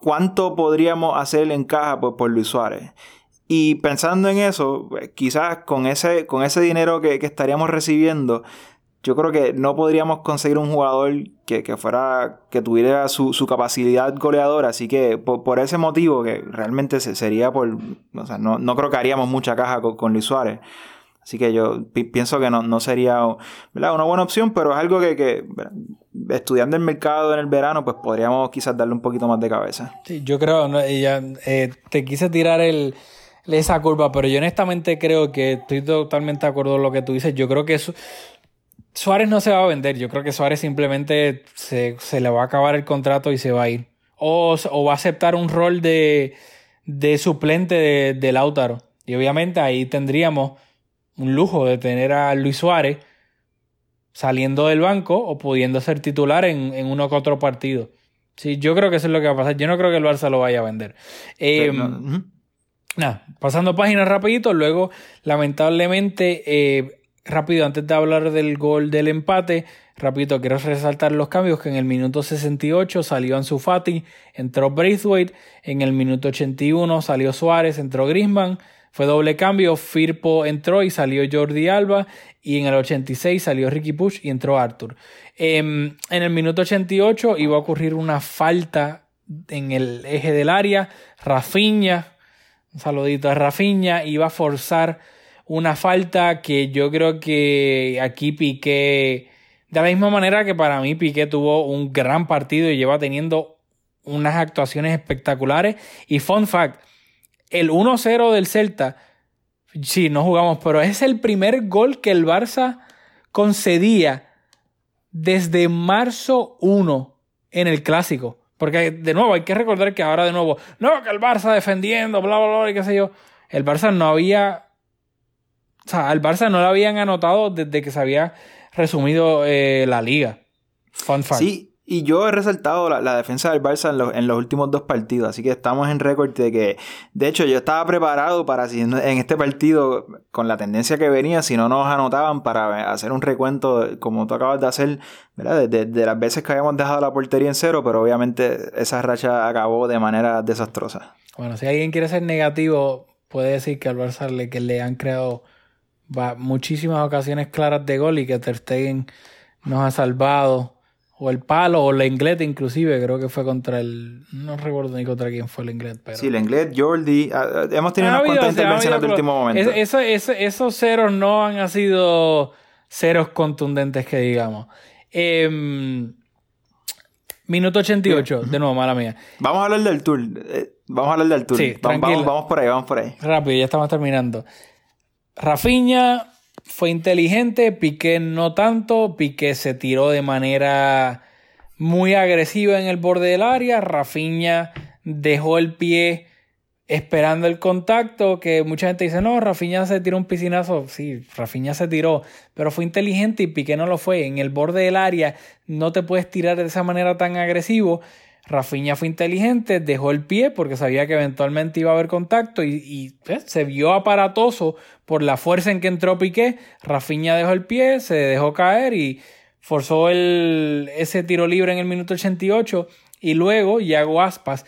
Speaker 6: ¿Cuánto podríamos hacer en caja por, por Luis Suárez? Y pensando en eso, quizás con ese, con ese dinero que, que estaríamos recibiendo, yo creo que no podríamos conseguir un jugador que, que fuera, que tuviera su, su capacidad goleadora. Así que por, por ese motivo, que realmente se- sería por, o sea, no, no creo que haríamos mucha caja con, Luis Suárez. Así que yo pi- pienso que no, no sería una buena opción, pero es algo que, que estudiando el mercado en el verano, pues podríamos quizás darle un poquito más de cabeza.
Speaker 1: Sí, yo creo, no, ya, eh, te quise tirar el, esa curva, pero yo honestamente creo que estoy totalmente de acuerdo con lo que tú dices. Yo creo que Su- Suárez no se va a vender. Yo creo que Suárez simplemente se, se le va a acabar el contrato y se va a ir. O, o va a aceptar un rol de, de suplente de, de Lautaro. Y obviamente ahí tendríamos un lujo de tener a Luis Suárez saliendo del banco o pudiendo ser titular en, en uno que otro partido. Sí, yo creo que eso es lo que va a pasar. Yo no creo que el Barça lo vaya a vender. Eh,
Speaker 6: No.
Speaker 1: Nada, pasando páginas rapidito, luego lamentablemente, eh, rápido, antes de hablar del gol del empate, rapidito, quiero resaltar los cambios que en el minuto 68 salió Ansu Fati, entró Braithwaite, en el minuto 81 salió Suárez, entró Griezmann, fue doble cambio, Firpo entró y salió Jordi Alba, y en el 86 salió Ricky Push y entró Arthur. Em, en el minuto 88 iba a ocurrir una falta en el eje del área, Rafinha, un saludito a Rafinha, iba a forzar una falta que yo creo que aquí Piqué, de la misma manera que para mí Piqué tuvo un gran partido y lleva teniendo unas actuaciones espectaculares. Y fun fact, el 1-0 del Celta, sí, no jugamos, pero es el primer gol que el Barça concedía desde marzo 1 en el clásico. Porque de nuevo hay que recordar que ahora de nuevo, no, que el Barça defendiendo, bla, bla, bla, y qué sé yo. El Barça no había. O sea, al Barça no lo habían anotado desde que se había resumido eh, la liga. Fun fact.
Speaker 6: Sí, y yo he resaltado la, la defensa del Barça en los, en los últimos dos partidos, así que estamos en récord de que, de hecho, yo estaba preparado para si en este partido, con la tendencia que venía, si no nos anotaban, para hacer un recuento, como tú acabas de hacer, ¿verdad? De, de- las veces que habíamos dejado la portería en cero, pero obviamente esa racha acabó de manera desastrosa.
Speaker 1: Bueno, si alguien quiere ser negativo, puede decir que al Barça le, que le han creado muchísimas ocasiones claras de gol y que Ter Stegen nos ha salvado. O el palo, o la inglés inclusive, creo que fue contra el... No recuerdo ni contra quién fue el inglés, pero...
Speaker 6: Sí, el inglés, Jordi, ah, ah, hemos tenido
Speaker 1: Ha
Speaker 6: unas
Speaker 1: habido,
Speaker 6: cuantas intervenciones de
Speaker 1: habido,
Speaker 6: último momento.
Speaker 1: es- eso- esos ceros no han sido ceros contundentes que digamos. Em, minuto 88, de nuevo, mala mía.
Speaker 6: Vamos a hablar del tour. eh, vamos a hablar del tour.
Speaker 1: Sí,
Speaker 6: vamos, vamos, vamos por ahí, vamos por ahí.
Speaker 1: Rápido, ya estamos terminando. Rafinha fue inteligente, Piqué no tanto, Piqué se tiró de manera muy agresiva en el borde del área, Rafinha dejó el pie esperando el contacto, que mucha gente dice, no, Rafinha se tiró un piscinazo, sí, Rafinha se tiró, pero fue inteligente y Piqué no lo fue, en el borde del área no te puedes tirar de esa manera tan agresivo, Rafinha fue inteligente, dejó el pie porque sabía que eventualmente iba a haber contacto y, pues, se vio aparatoso por la fuerza en que entró Piqué. Rafinha dejó el pie, se dejó caer y forzó el, ese tiro libre en el minuto 88 y luego Yago Aspas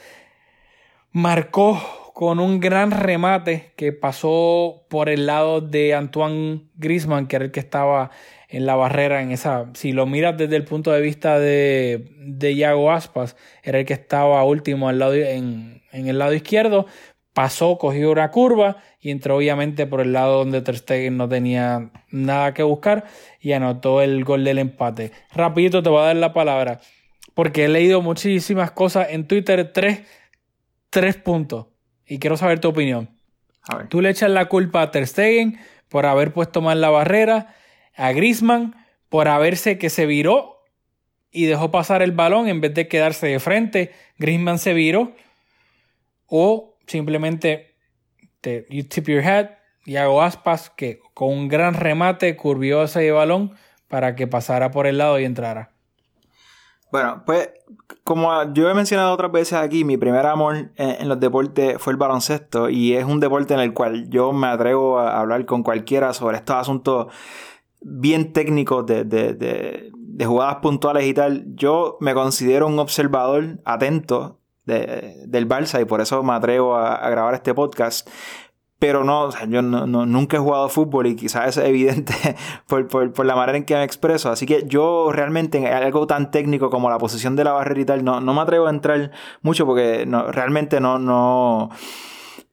Speaker 1: marcó con un gran remate que pasó por el lado de Antoine Griezmann, que era el que estaba en la barrera en esa. Si lo miras desde el punto de vista de, de Yago Aspas, era el que estaba último al lado, en, en el lado izquierdo. Pasó, cogió una curva y entró obviamente por el lado donde Ter Stegen no tenía nada que buscar y anotó el gol del empate. Rapidito te voy a dar la palabra porque he leído muchísimas cosas en Twitter. Tres, tres puntos y quiero saber tu opinión.
Speaker 6: A ver.
Speaker 1: Tú le echas la culpa a Ter Stegen por haber puesto mal la barrera, a Griezmann por haberse que se viró y dejó pasar el balón en vez de quedarse de frente. Griezmann se viró o simplemente te, you tip your head y hago aspas que con un gran remate curvió ese balón para que pasara por el lado y entrara.
Speaker 6: Bueno, pues como yo he mencionado otras veces aquí, mi primer amor en, los deportes fue el baloncesto y es un deporte en el cual yo me atrevo a hablar con cualquiera sobre estos asuntos bien técnicos de, de, de, de jugadas puntuales y tal. Yo me considero un observador atento del Barça y por eso me atrevo a, grabar este podcast. Pero no, yo no, nunca he jugado fútbol y quizás es evidente por, por, la manera en que me expreso. Así que yo realmente en algo tan técnico como la posición de la barrera y tal, no, no me atrevo a entrar mucho porque no, realmente no,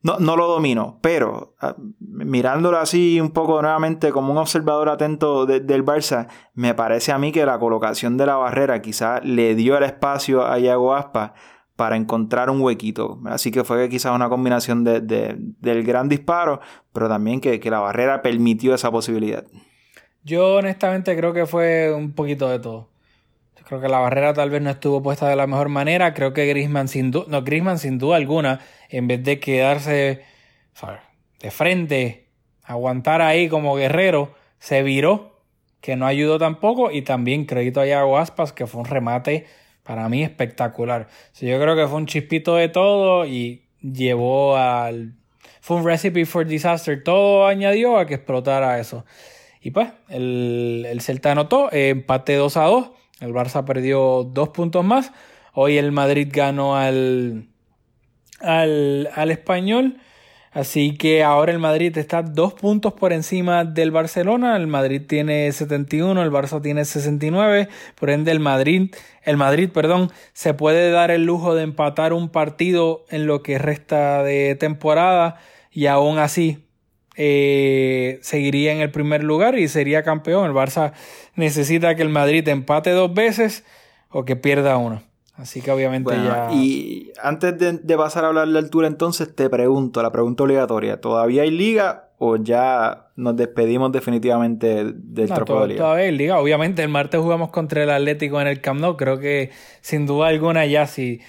Speaker 6: no, no lo domino. Pero ah, mirándolo así un poco nuevamente como un observador atento del Barça, me parece a mí que la colocación de la barrera quizás le dio el espacio a Iago Aspa para encontrar un huequito. Así que fue quizás una combinación de, del gran disparo, pero también que, la barrera permitió esa posibilidad.
Speaker 1: Yo honestamente creo que fue un poquito de todo. Creo que la barrera tal vez no estuvo puesta de la mejor manera. Creo que Grisman sin duda, no, sin duda alguna, en vez de quedarse de frente, aguantar ahí como guerrero, se viró, que no ayudó tampoco. Y también crédito a Yago Aspas, que fue un remate para mí espectacular. yo creo que fue un chispito de todo y llevó al... Fue un recipe for disaster. Todo añadió a que explotara eso. Y pues, el, el Celta anotó, empate 2 a 2. El Barça perdió dos puntos más. Hoy el Madrid ganó al, al, al español. Así que ahora el Madrid está dos puntos por encima del Barcelona. El Madrid tiene 71, el Barça tiene 69. Por ende, el Madrid, el Madrid, perdón, se puede dar el lujo de empatar un partido en lo que resta de temporada y aún así eh, seguiría en el primer lugar y sería campeón. El Barça necesita que el Madrid empate dos veces o que pierda uno. Así que obviamente ya.
Speaker 6: Y antes de, pasar a hablar de altura, entonces te pregunto, la pregunta obligatoria: ¿todavía hay liga o ya nos despedimos definitivamente del
Speaker 1: no,
Speaker 6: trofeo de liga?
Speaker 1: Todavía hay liga. Obviamente el martes jugamos contra el Atlético en el Camp Nou. Creo que sin duda alguna ya si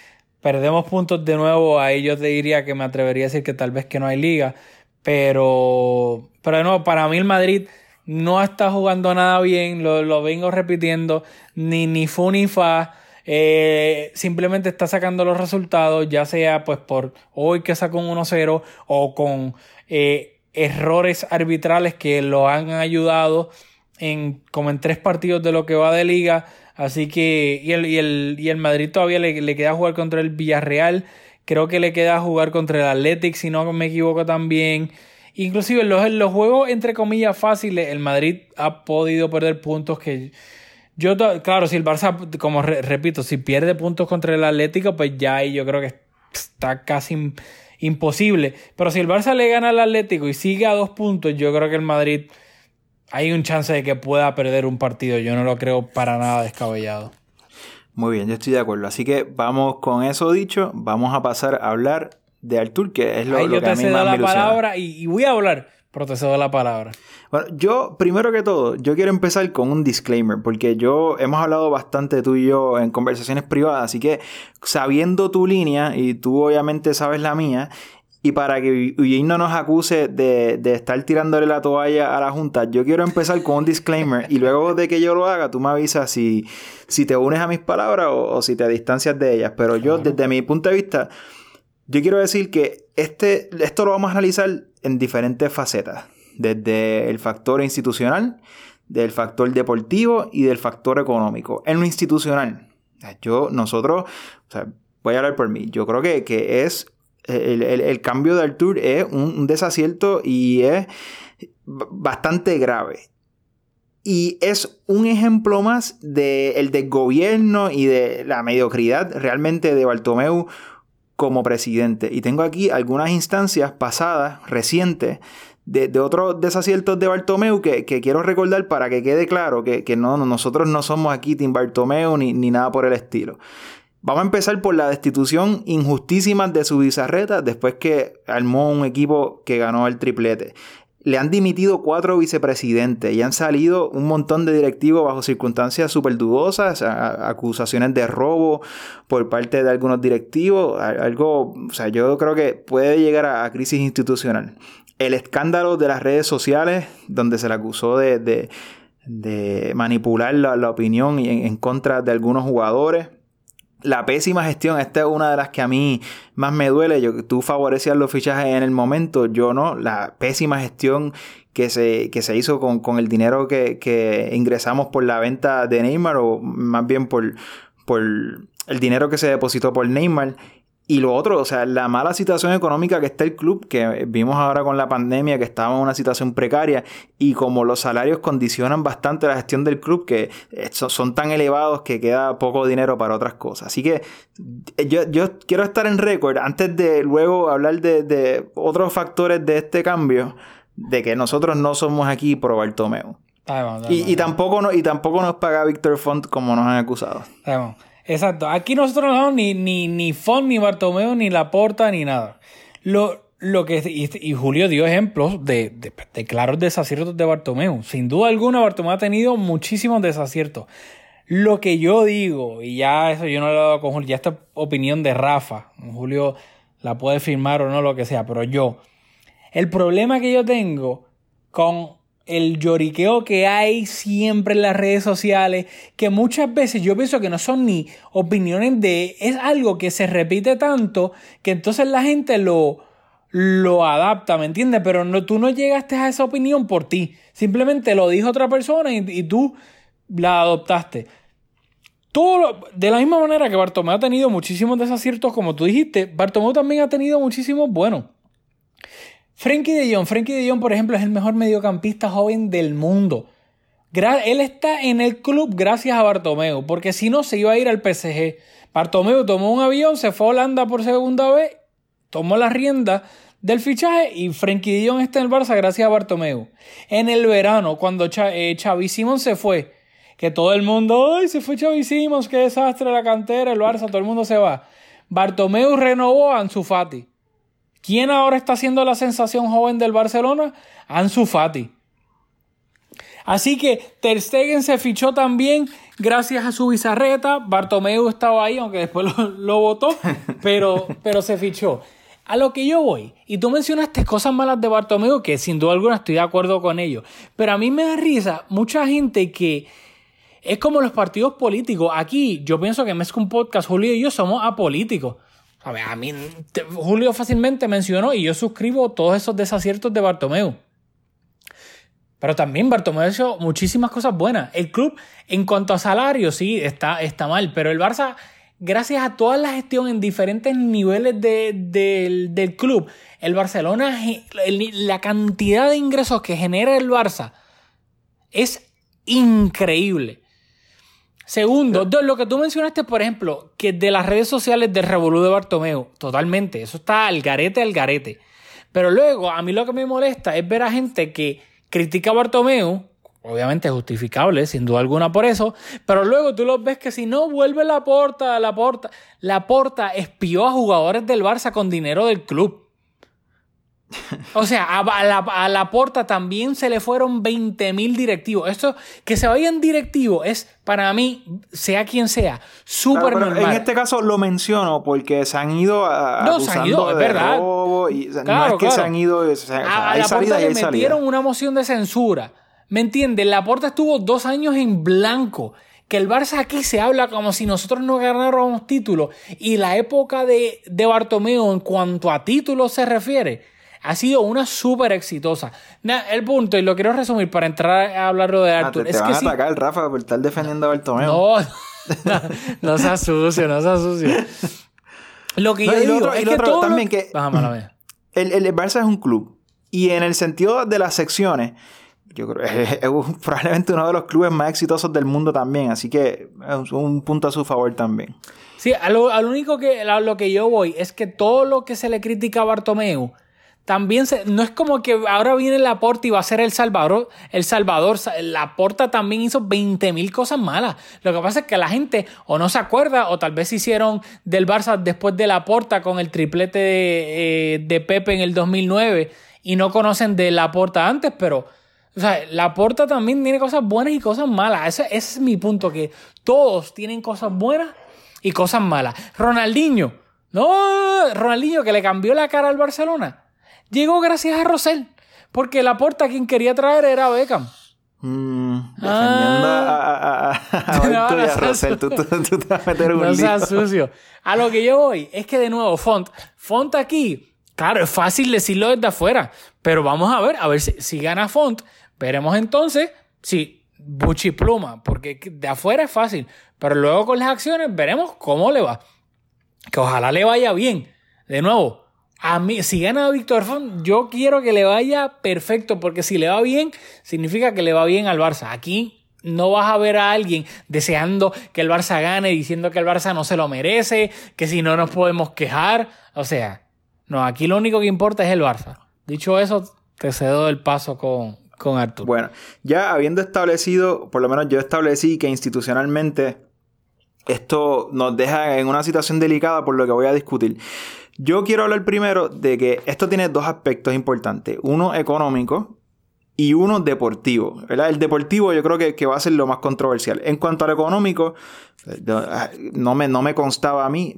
Speaker 1: perdemos puntos de nuevo, ahí yo te diría que me atrevería a decir que tal vez que no hay liga. Pero, pero no, para mí el Madrid no está jugando nada bien, lo, lo vengo repitiendo, ni, ni fu ni fa. Eh, simplemente está sacando los resultados, ya sea pues por hoy que sacó un 1-0 o con eh, errores arbitrales que lo han ayudado en como en tres partidos de lo que va de liga. Así que, y el, y el, y el Madrid todavía le, le, queda jugar contra el Villarreal. Creo que le queda jugar contra el Athletic, si no me equivoco también. Inclusive en los, los juegos, entre comillas, fáciles, el Madrid ha podido perder puntos que yo, claro, si el Barça, como repito, si pierde puntos contra el Atlético, pues ya ahí yo creo que está casi imposible. Pero si el Barça le gana al Atlético y sigue a dos puntos, yo creo que el Madrid hay un chance de que pueda perder un partido. Yo no lo creo para nada descabellado.
Speaker 6: Muy bien, yo estoy de acuerdo. Así que vamos con eso dicho, vamos a pasar a hablar de Artur, que es lo,
Speaker 1: yo
Speaker 6: que
Speaker 1: te
Speaker 6: a mí
Speaker 1: cedo
Speaker 6: más
Speaker 1: la
Speaker 6: me ilusiona.
Speaker 1: palabra y, y voy a hablar, pero te cedo la palabra.
Speaker 6: Bueno, yo, primero que todo, yo quiero empezar con un disclaimer, porque yo hemos hablado bastante tú y yo en conversaciones privadas, así que sabiendo tu línea, y tú obviamente sabes la mía, y para que Eugene no nos acuse de, de, estar tirándole la toalla a la Junta, yo quiero empezar con un disclaimer y luego de que yo lo haga, tú me avisas si, si te unes a mis palabras o, o si te distancias de ellas. Pero yo, claro. desde mi punto de vista, yo quiero decir que este, esto lo vamos a analizar en diferentes facetas desde el factor institucional, del factor deportivo y del factor económico. En lo institucional, yo, nosotros, o sea, voy a hablar por mí, yo creo que, que es el, el, el, cambio de Artur es un, un desacierto y es bastante grave. Y es un ejemplo más del de desgobierno y de la mediocridad realmente de Bartomeu como presidente. Y tengo aquí algunas instancias pasadas, recientes, de, de, otros desaciertos de Bartomeu que, que, quiero recordar para que quede claro que, que no, nosotros no somos aquí Team Bartomeu ni, ni, nada por el estilo. Vamos a empezar por la destitución injustísima de su bizarreta después que armó un equipo que ganó el triplete. Le han dimitido cuatro vicepresidentes y han salido un montón de directivos bajo circunstancias súper dudosas, acusaciones de robo por parte de algunos directivos, algo, o sea, yo creo que puede llegar a, a crisis institucional el escándalo de las redes sociales, donde se le acusó de, de, manipular la, opinión en contra de algunos jugadores la pésima gestión, esta es una de las que a mí más me duele. Yo, tú favorecías los fichajes en el momento, yo no. La pésima gestión que se, que se hizo con, con el dinero que, que, ingresamos por la venta de Neymar, o más bien por, por el dinero que se depositó por Neymar. Y lo otro, o sea, la mala situación económica que está el club, que vimos ahora con la pandemia, que estaba en una situación precaria, y como los salarios condicionan bastante la gestión del club, que son tan elevados que queda poco dinero para otras cosas. Así que yo, yo quiero estar en récord, antes de luego hablar de, de, otros factores de este cambio, de que nosotros no somos aquí pro Bartomeu. Y, y, tampoco no, y tampoco nos paga Víctor Font como nos han acusado.
Speaker 1: Exacto. Aquí nosotros no somos ni, ni, ni Font, ni Bartomeu, ni Laporta, ni nada. Lo, lo que, y, y Julio dio ejemplos de, de, de, claros desaciertos de Bartomeu. Sin duda alguna, Bartomeu ha tenido muchísimos desaciertos. Lo que yo digo, y ya eso yo no lo he dado con Julio, ya esta opinión de Rafa, Julio la puede firmar o no, lo que sea, pero yo, el problema que yo tengo con el lloriqueo que hay siempre en las redes sociales, que muchas veces yo pienso que no son ni opiniones de, es algo que se repite tanto que entonces la gente lo, lo adapta, ¿me entiendes? Pero no, tú no llegaste a esa opinión por ti, simplemente lo dijo otra persona y, tú la adoptaste. Todo, de la misma manera que Bartomeu ha tenido muchísimos desaciertos, como tú dijiste, Bartomeu también ha tenido muchísimos buenos. Frankie de Jong, Frankie de Jong, por ejemplo, es el mejor mediocampista joven del mundo. Él está en el club gracias a Bartomeu, porque si no se iba a ir al PSG. Bartomeu tomó un avión, se fue a Holanda por segunda vez, tomó la rienda del fichaje y Frankie de Jong está en el Barça gracias a Bartomeu. En el verano, cuando eh, Xavi Simons se fue, que todo el mundo, ¡ay, se fue Xavi Simons, qué desastre la cantera, el Barça, todo el mundo se va! Bartomeu renovó a Ansu Fati. ¿Quién ahora está siendo la sensación joven del Barcelona? Ansu Fati. Así que Ter Stegen se fichó también gracias a su bizarreta. Bartomeu estaba ahí, aunque después lo, votó, pero, pero se fichó. A lo que yo voy, y tú mencionaste cosas malas de Bartomeu, que sin duda alguna estoy de acuerdo con ello, pero a mí me da risa mucha gente que es como los partidos políticos. Aquí yo pienso que Mezco un podcast, Julio y yo somos apolíticos. A ver, a mí Julio fácilmente mencionó y yo suscribo todos esos desaciertos de Bartomeu. Pero también Bartomeu ha hecho muchísimas cosas buenas. El club, en cuanto a salario, sí, está, está mal. Pero el Barça, gracias a toda la gestión en diferentes niveles de, de, del club, el Barcelona, la cantidad de ingresos que genera el Barça es increíble. Segundo, lo que tú mencionaste, por ejemplo, que de las redes sociales del Revolú de Bartomeu, totalmente, eso está al garete, al garete. Pero luego, a mí lo que me molesta es ver a gente que critica a Bartomeu, obviamente justificable, sin duda alguna por eso, pero luego tú los ves que si no vuelve la porta, la porta, la porta espió a jugadores del Barça con dinero del club. O sea, a, la, a la porta también se le fueron 20 mil directivos. Esto, que se vayan directivos es, para mí, sea quien sea, súper claro, normal.
Speaker 6: En este caso lo menciono porque se han ido a,
Speaker 1: no, se han ido, es verdad.
Speaker 6: Robo y, claro, no es que claro. se han ido... O sea,
Speaker 1: a,
Speaker 6: hay
Speaker 1: la
Speaker 6: salida
Speaker 1: porta le metieron
Speaker 6: salida.
Speaker 1: una moción de censura. ¿Me entiendes? La porta estuvo dos años en blanco. Que el Barça aquí se habla como si nosotros no ganáramos títulos. Y la época de, de Bartomeu en cuanto a títulos se refiere ha sido una súper exitosa. El punto, y lo quiero resumir para entrar a hablarlo de Arthur.
Speaker 6: Ah, te, te
Speaker 1: es
Speaker 6: van
Speaker 1: que
Speaker 6: a
Speaker 1: sí,
Speaker 6: atacar, Rafa, por estar defendiendo a Bartomeu.
Speaker 1: no, no, no sucio, no seas sucio. Lo que
Speaker 6: No,
Speaker 1: yo digo
Speaker 6: otro-
Speaker 1: es que
Speaker 6: otro
Speaker 1: todo lo-
Speaker 6: también que-
Speaker 1: mía.
Speaker 6: El, el Barça es un club. Y en el sentido de las secciones, yo creo que es, es probablemente uno de los clubes más exitosos del mundo también. Así que es un punto a su favor también.
Speaker 1: Sí, a lo, a lo único que, a lo que yo voy es que todo lo que se le critica a Bartomeu, también se, no es como que ahora viene Laporta y va a ser el Salvador. El Salvador, Laporta también hizo 20 mil cosas malas. Lo que pasa es que la gente o no se acuerda o tal vez hicieron del Barça después de Laporta con el triplete de, eh, Pepe en el 2009 y no conocen de Laporta antes, pero... O sea, Laporta también tiene cosas buenas y cosas malas. Ese es mi punto, que todos tienen cosas buenas y cosas malas. Ronaldinho, no, Ronaldinho que le cambió la cara al Barcelona, llegó gracias a Rosell, porque Laporta quien quería traer era Beckham.
Speaker 6: Mm, defendiendo a, a, a, a
Speaker 1: No,
Speaker 6: Barto y
Speaker 1: no
Speaker 6: a
Speaker 1: seas
Speaker 6: Russell, tú, tú- tú te vas a meter un
Speaker 1: No seas sucio. A lo que yo voy es que de nuevo, Font, Font aquí, claro, es fácil decirlo desde afuera, pero vamos a ver, a ver si, si gana Font, veremos entonces si Buchi Pluma, porque de afuera es fácil, pero luego con las acciones veremos cómo le va. Que ojalá le vaya bien. De nuevo, a mí, si gana Víctor Font, yo quiero que le vaya perfecto, porque si le va bien, significa que le va bien al Barça. Aquí no vas a ver a alguien deseando que el Barça gane, diciendo que el Barça no se lo merece, que si no nos podemos quejar. O sea, no, aquí lo único que importa es el Barça. Dicho eso, te cedo el paso con, con Arturo.
Speaker 6: Bueno, ya habiendo establecido, por lo menos yo establecí que institucionalmente esto nos deja en una situación delicada por lo que voy a discutir. Yo quiero hablar primero de que esto tiene dos aspectos importantes. Uno económico y uno deportivo. El deportivo yo creo que, que va a ser lo más controversial. En cuanto al económico, eh, no me, no me constaba a mí.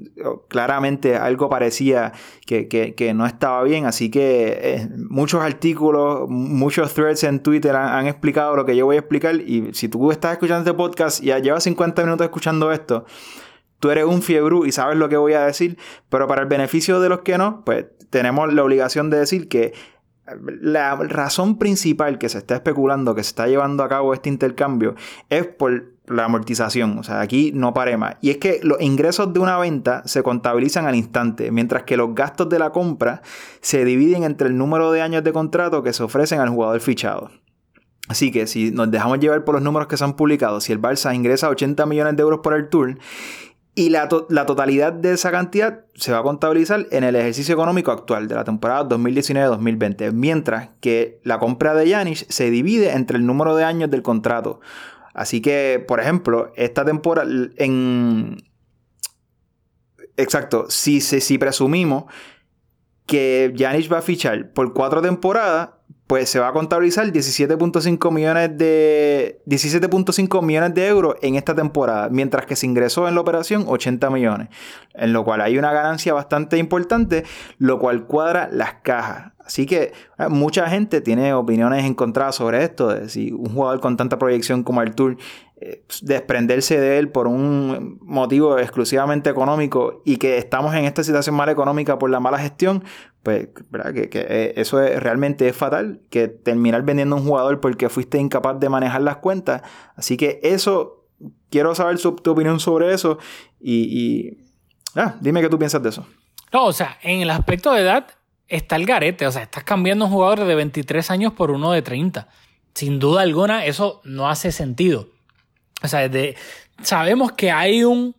Speaker 6: Claramente algo parecía que, que- que no estaba bien. Así que eh, muchos artículos, muchos threads en Twitter han, han explicado lo que yo voy a explicar. Y si tú estás escuchando este podcast y ya llevas 50 minutos escuchando esto, tú eres un fiebrú y sabes lo que voy a decir, pero para el beneficio de los que no, pues tenemos la obligación de decir que la razón principal que se está especulando, que se está llevando a cabo este intercambio, es por la amortización. O sea, aquí no pare más. Y es que los ingresos de una venta se contabilizan al instante, mientras que los gastos de la compra se dividen entre el número de años de contrato que se ofrecen al jugador fichado. Así que si nos dejamos llevar por los números que se han publicado, si el Barça ingresa 80 millones de euros por el Tour, y la, la totalidad de esa cantidad se va a contabilizar en el ejercicio económico actual de la temporada 2019-2020, mientras que la compra de Yanis se divide entre el número de años del contrato. Así que, por ejemplo, esta temporada en... Exacto, si, si, si presumimos que Yanis va a fichar por cuatro temporadas, pues se va a contabilizar 17.5 millones de 17.5 millones de euros en esta temporada, mientras que se ingresó en la operación 80 millones, en lo cual hay una ganancia bastante importante, lo cual cuadra las cajas. Así que eh, mucha gente tiene opiniones encontradas sobre esto, de si un jugador con tanta proyección como Artur desprenderse de él por un motivo exclusivamente económico y que estamos en esta situación mala económica por la mala gestión, pues ¿verdad? Que, eh, eso es, realmente es fatal, que terminar vendiendo un jugador porque fuiste incapaz de manejar las cuentas. Así que eso, quiero saber tu opinión sobre eso y, y ah, dime qué tú piensas de eso.
Speaker 1: No, o sea, en el aspecto de edad está el garete. O sea, estás cambiando un jugador de 23 años por uno de 30. Sin duda alguna, eso no hace sentido. O sea, de, sabemos que hay un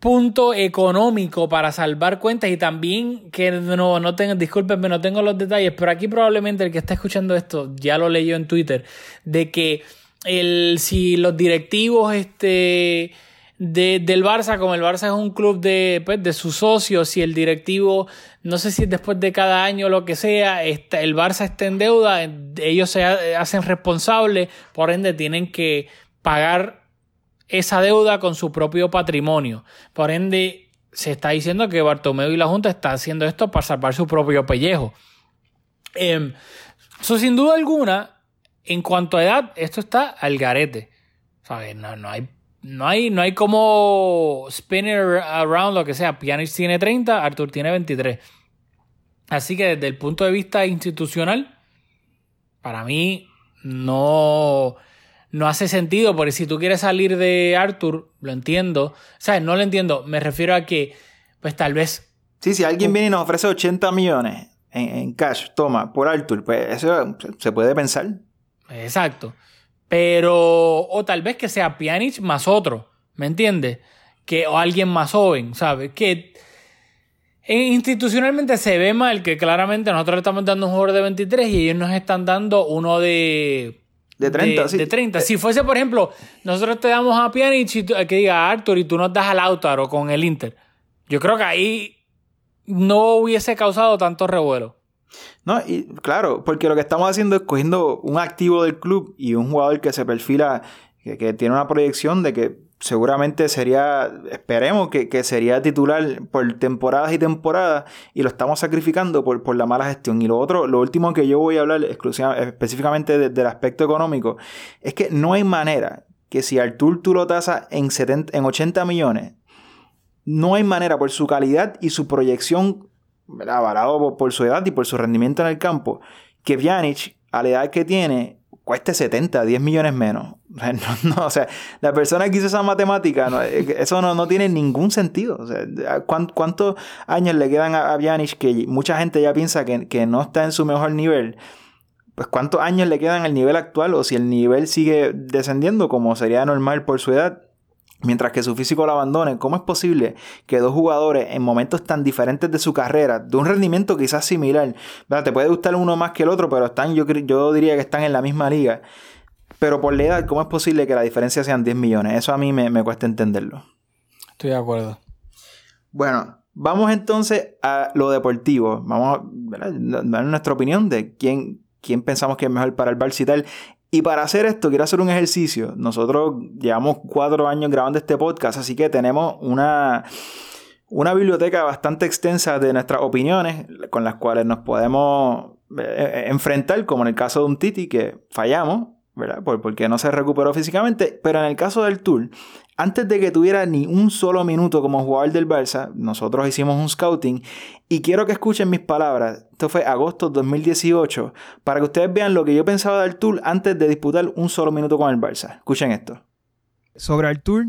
Speaker 1: punto económico para salvar cuentas y también que no, no tengo, discúlpenme, no tengo los detalles, pero aquí probablemente el que está escuchando esto ya lo leyó en Twitter, de que el, si los directivos este, de, del Barça, como el Barça es un club de, pues, de sus socios, si el directivo, no sé si es después de cada año o lo que sea, está, el Barça está en deuda, ellos se hacen responsables, por ende tienen que pagar esa deuda con su propio patrimonio. Por ende, se está diciendo que Bartomeu y la Junta están haciendo esto para salvar su propio pellejo. Eh, sin duda alguna, en cuanto a edad, esto está al garete. ¿Sabes? No, no hay. No hay, no hay como spinner around lo que sea. Pjanic tiene 30, Arthur tiene 23. Así que desde el punto de vista institucional, para mí no, no hace sentido, porque si tú quieres salir de Arthur, lo entiendo. ¿Sabes? No lo entiendo. Me refiero a que, pues tal vez.
Speaker 6: Sí, si alguien viene y nos ofrece 80 millones en, en cash, toma, por Arthur, pues eso se puede pensar.
Speaker 1: Exacto. Pero, o tal vez que sea Pjanic más otro, ¿me entiendes? Que, o alguien más joven, ¿sabes? Que institucionalmente se ve mal que claramente nosotros le estamos dando un jugador de 23 y ellos nos están dando uno de...
Speaker 6: De 30,
Speaker 1: de,
Speaker 6: sí.
Speaker 1: de 30. Si fuese, por ejemplo, nosotros te damos a Pjanic y tú- que diga Arthur y tú nos das a Lautaro con el Inter. Yo creo que ahí no hubiese causado tanto revuelo.
Speaker 6: No, y claro, porque lo que estamos haciendo es cogiendo un activo del club y un jugador que se perfila, que, que tiene una proyección de que seguramente sería, esperemos que, que, sería titular por temporadas y temporadas y lo estamos sacrificando por, por, la mala gestión. Y lo otro, lo último que yo voy a hablar específicamente del aspecto económico, es que no hay manera que si Artur tú lo tasas en, 70, en 80 millones, no hay manera por su calidad y su proyección, avalado por, por su edad y por su rendimiento en el campo, que Pjanic, a la edad que tiene, cueste 70, 10 millones menos. No, o sea, la persona que hizo esa matemática, eh, eso no, tiene ningún sentido. O sea, ¿cuántos años le quedan a, a que mucha gente ya piensa que, que, no está en su mejor nivel? Pues cuántos años le quedan al nivel actual o si el nivel sigue descendiendo como sería normal por su edad, mientras que su físico lo abandone, ¿cómo es posible que dos jugadores en momentos tan diferentes de su carrera, de un rendimiento quizás similar, te puede gustar uno más que el otro, pero están, yo, yo diría que están en la misma liga, pero por la edad, ¿cómo es posible que la diferencia sean 10 millones? Eso a mí me, cuesta entenderlo.
Speaker 1: Estoy de acuerdo.
Speaker 6: Bueno, vamos entonces a lo deportivo. Vamos a dar nuestra opinión de quién, quién pensamos que es mejor para el Barça y tal. Y para hacer esto, quiero hacer un ejercicio. Nosotros llevamos cuatro años grabando este podcast, así que tenemos una, una biblioteca bastante extensa de nuestras opiniones con las cuales nos podemos eh, eh, enfrentar, como en el caso de un Titi que fallamos, ¿verdad? Porque no se recuperó físicamente, pero en el caso del Tour, antes de que tuviera ni un solo minuto como jugador del Barça, nosotros hicimos un scouting y quiero que escuchen mis palabras. Esto fue agosto de 2018 para que ustedes vean lo que yo pensaba del Tour antes de disputar un solo minuto con el Barça. Escuchen esto. Sobre el Tour,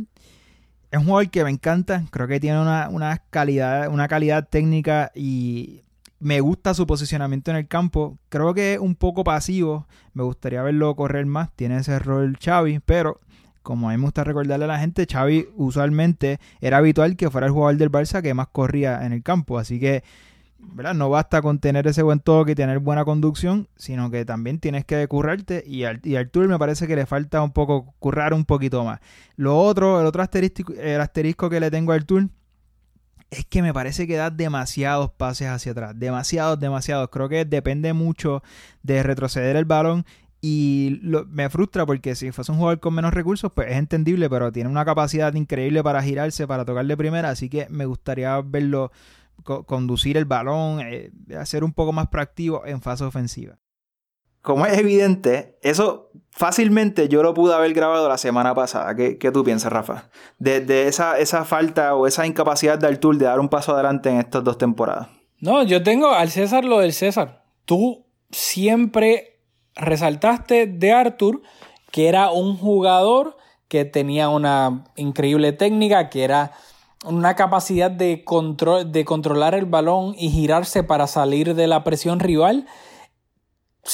Speaker 6: es un jugador que me encanta. Creo que tiene una, calidad, una calidad técnica y me gusta su posicionamiento en el campo. Creo que es un poco pasivo. Me gustaría verlo correr más. Tiene ese rol Xavi, pero como a mí me gusta recordarle a la gente, Xavi usualmente era habitual que fuera el jugador del Barça que más corría en el campo. Así que, ¿verdad? No basta con tener ese buen toque y tener buena conducción, sino que también tienes que currarte. Y al, y Tour me parece que le falta un poco, currar un poquito más. Lo otro, el otro asterisco, el asterisco que le tengo al Tour es que me parece que da demasiados pases hacia atrás. Demasiados, demasiados. Creo que depende mucho de retroceder el balón y me frustra porque si fuese un jugador con menos recursos, pues es entendible, pero tiene una capacidad increíble para girarse, para tocarle primera, así que me gustaría verlo conducir el balón, eh, hacer un poco más proactivo en fase ofensiva. Como es evidente, eso fácilmente yo lo pude haber grabado la semana pasada. ¿Qué, tú piensas, Rafa? De, esa, esa falta o esa incapacidad de Artur de dar un paso adelante en estas dos temporadas.
Speaker 1: No, yo tengo al César lo del César. Tú siempre resaltaste de Arthur que era un jugador que tenía una increíble técnica, que era una capacidad de, control, de controlar el balón y girarse para salir de la presión rival.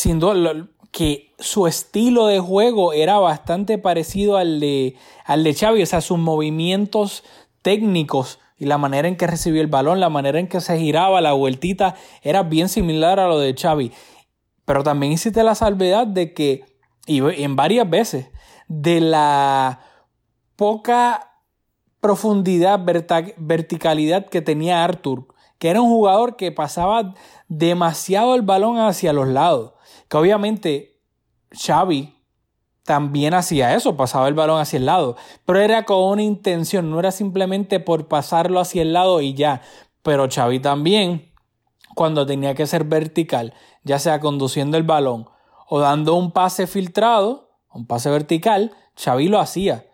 Speaker 1: Duda, que su estilo de juego era bastante parecido al de, al de Xavi, o sea, sus movimientos técnicos y la manera en que recibió el balón, la manera en que se giraba, la vueltita, era bien similar a lo de Xavi. Pero también hiciste la salvedad de que, y en varias veces, de la poca profundidad, verticalidad que tenía Arthur, que era un jugador que pasaba demasiado el balón hacia los lados. Que obviamente Xavi también hacía eso, pasaba el balón hacia el lado, pero era con una intención, no era simplemente por pasarlo hacia el lado y ya. Pero Xavi también, cuando tenía que ser vertical, ya sea conduciendo el balón o dando un pase filtrado, un pase vertical, Xavi lo hacía.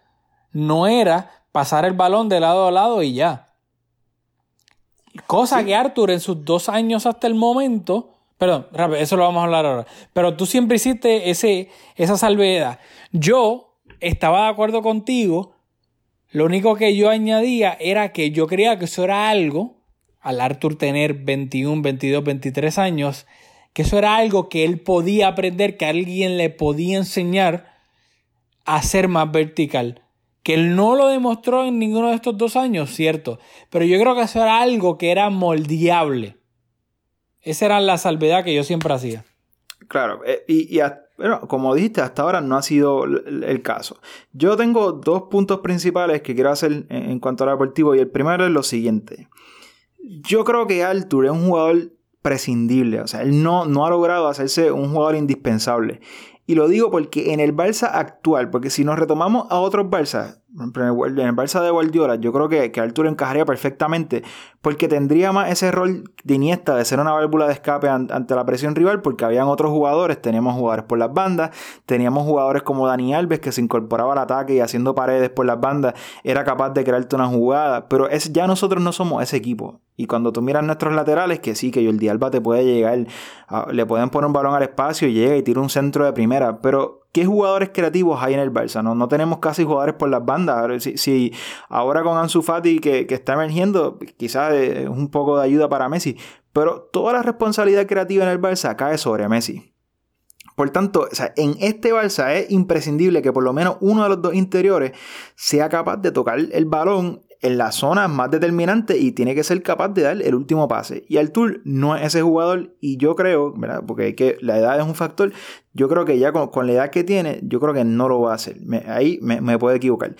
Speaker 1: No era pasar el balón de lado a lado y ya. Cosa que Arthur en sus dos años hasta el momento, perdón, eso lo vamos a hablar ahora, pero tú siempre hiciste ese, esa salvedad. Yo estaba de acuerdo contigo, lo único que yo añadía era que yo creía que eso era algo, al Arthur tener 21, 22, 23 años, que eso era algo que él podía aprender, que alguien le podía enseñar a ser más vertical. Que él no lo demostró en ninguno de estos dos años, cierto. Pero yo creo que eso era algo que era moldeable. Esa era la salvedad que yo siempre hacía.
Speaker 6: Claro, eh, y, bueno, como dijiste, hasta ahora no ha sido el caso. Yo tengo dos puntos principales que quiero hacer en, cuanto al deportivo y el primero es lo siguiente. Yo creo que Arthur es un jugador prescindible. O sea, él no, no ha logrado hacerse un jugador indispensable. Y lo digo porque en el Barça actual, porque si nos retomamos a otros Barça, en el, Barça de Guardiola, yo creo que, que Artur encajaría perfectamente porque tendría más ese rol de Iniesta de ser una válvula de escape ante la presión rival porque habían otros jugadores, teníamos jugadores por las bandas, teníamos jugadores como Dani Alves que se incorporaba al ataque y haciendo paredes por las bandas era capaz de crearte una jugada, pero es, ya nosotros no somos ese equipo. Y cuando tú miras nuestros laterales, que sí, que Jordi Alba te puede llegar, le pueden poner un balón al espacio y llega y tira un centro de primera, pero ¿Qué jugadores creativos hay en el Barça? No, no tenemos casi jugadores por las bandas. Si, si ahora con Ansu Fati que, que, está emergiendo, quizás es un poco de ayuda para Messi. Pero toda la responsabilidad creativa en el Barça cae sobre Messi. Por tanto, o sea, en este Barça es imprescindible que por lo menos uno de los dos interiores sea capaz de tocar el balón en la zona más determinante y tiene que ser capaz de dar el último pase. Y Artur no es ese jugador y yo creo, ¿verdad? porque que la edad es un factor, yo creo que ya con, la edad que tiene, yo creo que no lo va a hacer. ahí me, me puedo equivocar.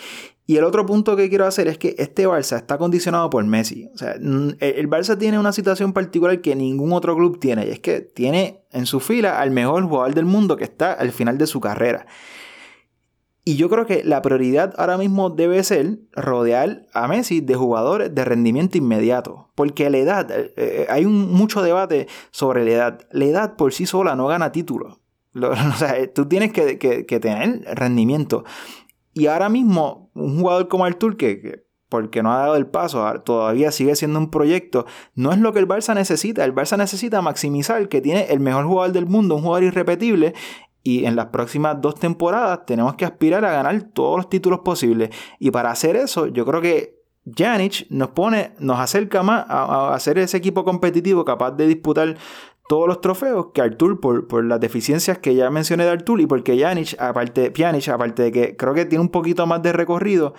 Speaker 6: Y el otro punto que quiero hacer es que este Barça está condicionado por Messi. O sea, el Barça tiene una situación particular que ningún otro club tiene. Y es que tiene en su fila al mejor jugador del mundo que está al final de su carrera. Y yo creo que la prioridad ahora mismo debe ser rodear a Messi de jugadores de rendimiento inmediato. Porque la edad, eh, eh, hay un, mucho debate sobre la edad. La edad por sí sola no gana títulos. o sea, tú tienes que, tener rendimiento. Y ahora mismo, un jugador como Artur, que, que porque no ha dado el paso, todavía sigue siendo un proyecto, no es lo que el Barça necesita. El Barça necesita maximizar que tiene el mejor jugador del mundo, un jugador irrepetible, y en las próximas dos temporadas tenemos que aspirar a ganar todos los títulos posibles. Y para hacer eso, yo creo que Janic nos pone, nos acerca más a, hacer ese equipo competitivo capaz de disputar todos los trofeos que Artur por, por, las deficiencias que ya mencioné de Artur y porque Janic, aparte, Pjanic, aparte de que creo que tiene un poquito más de recorrido,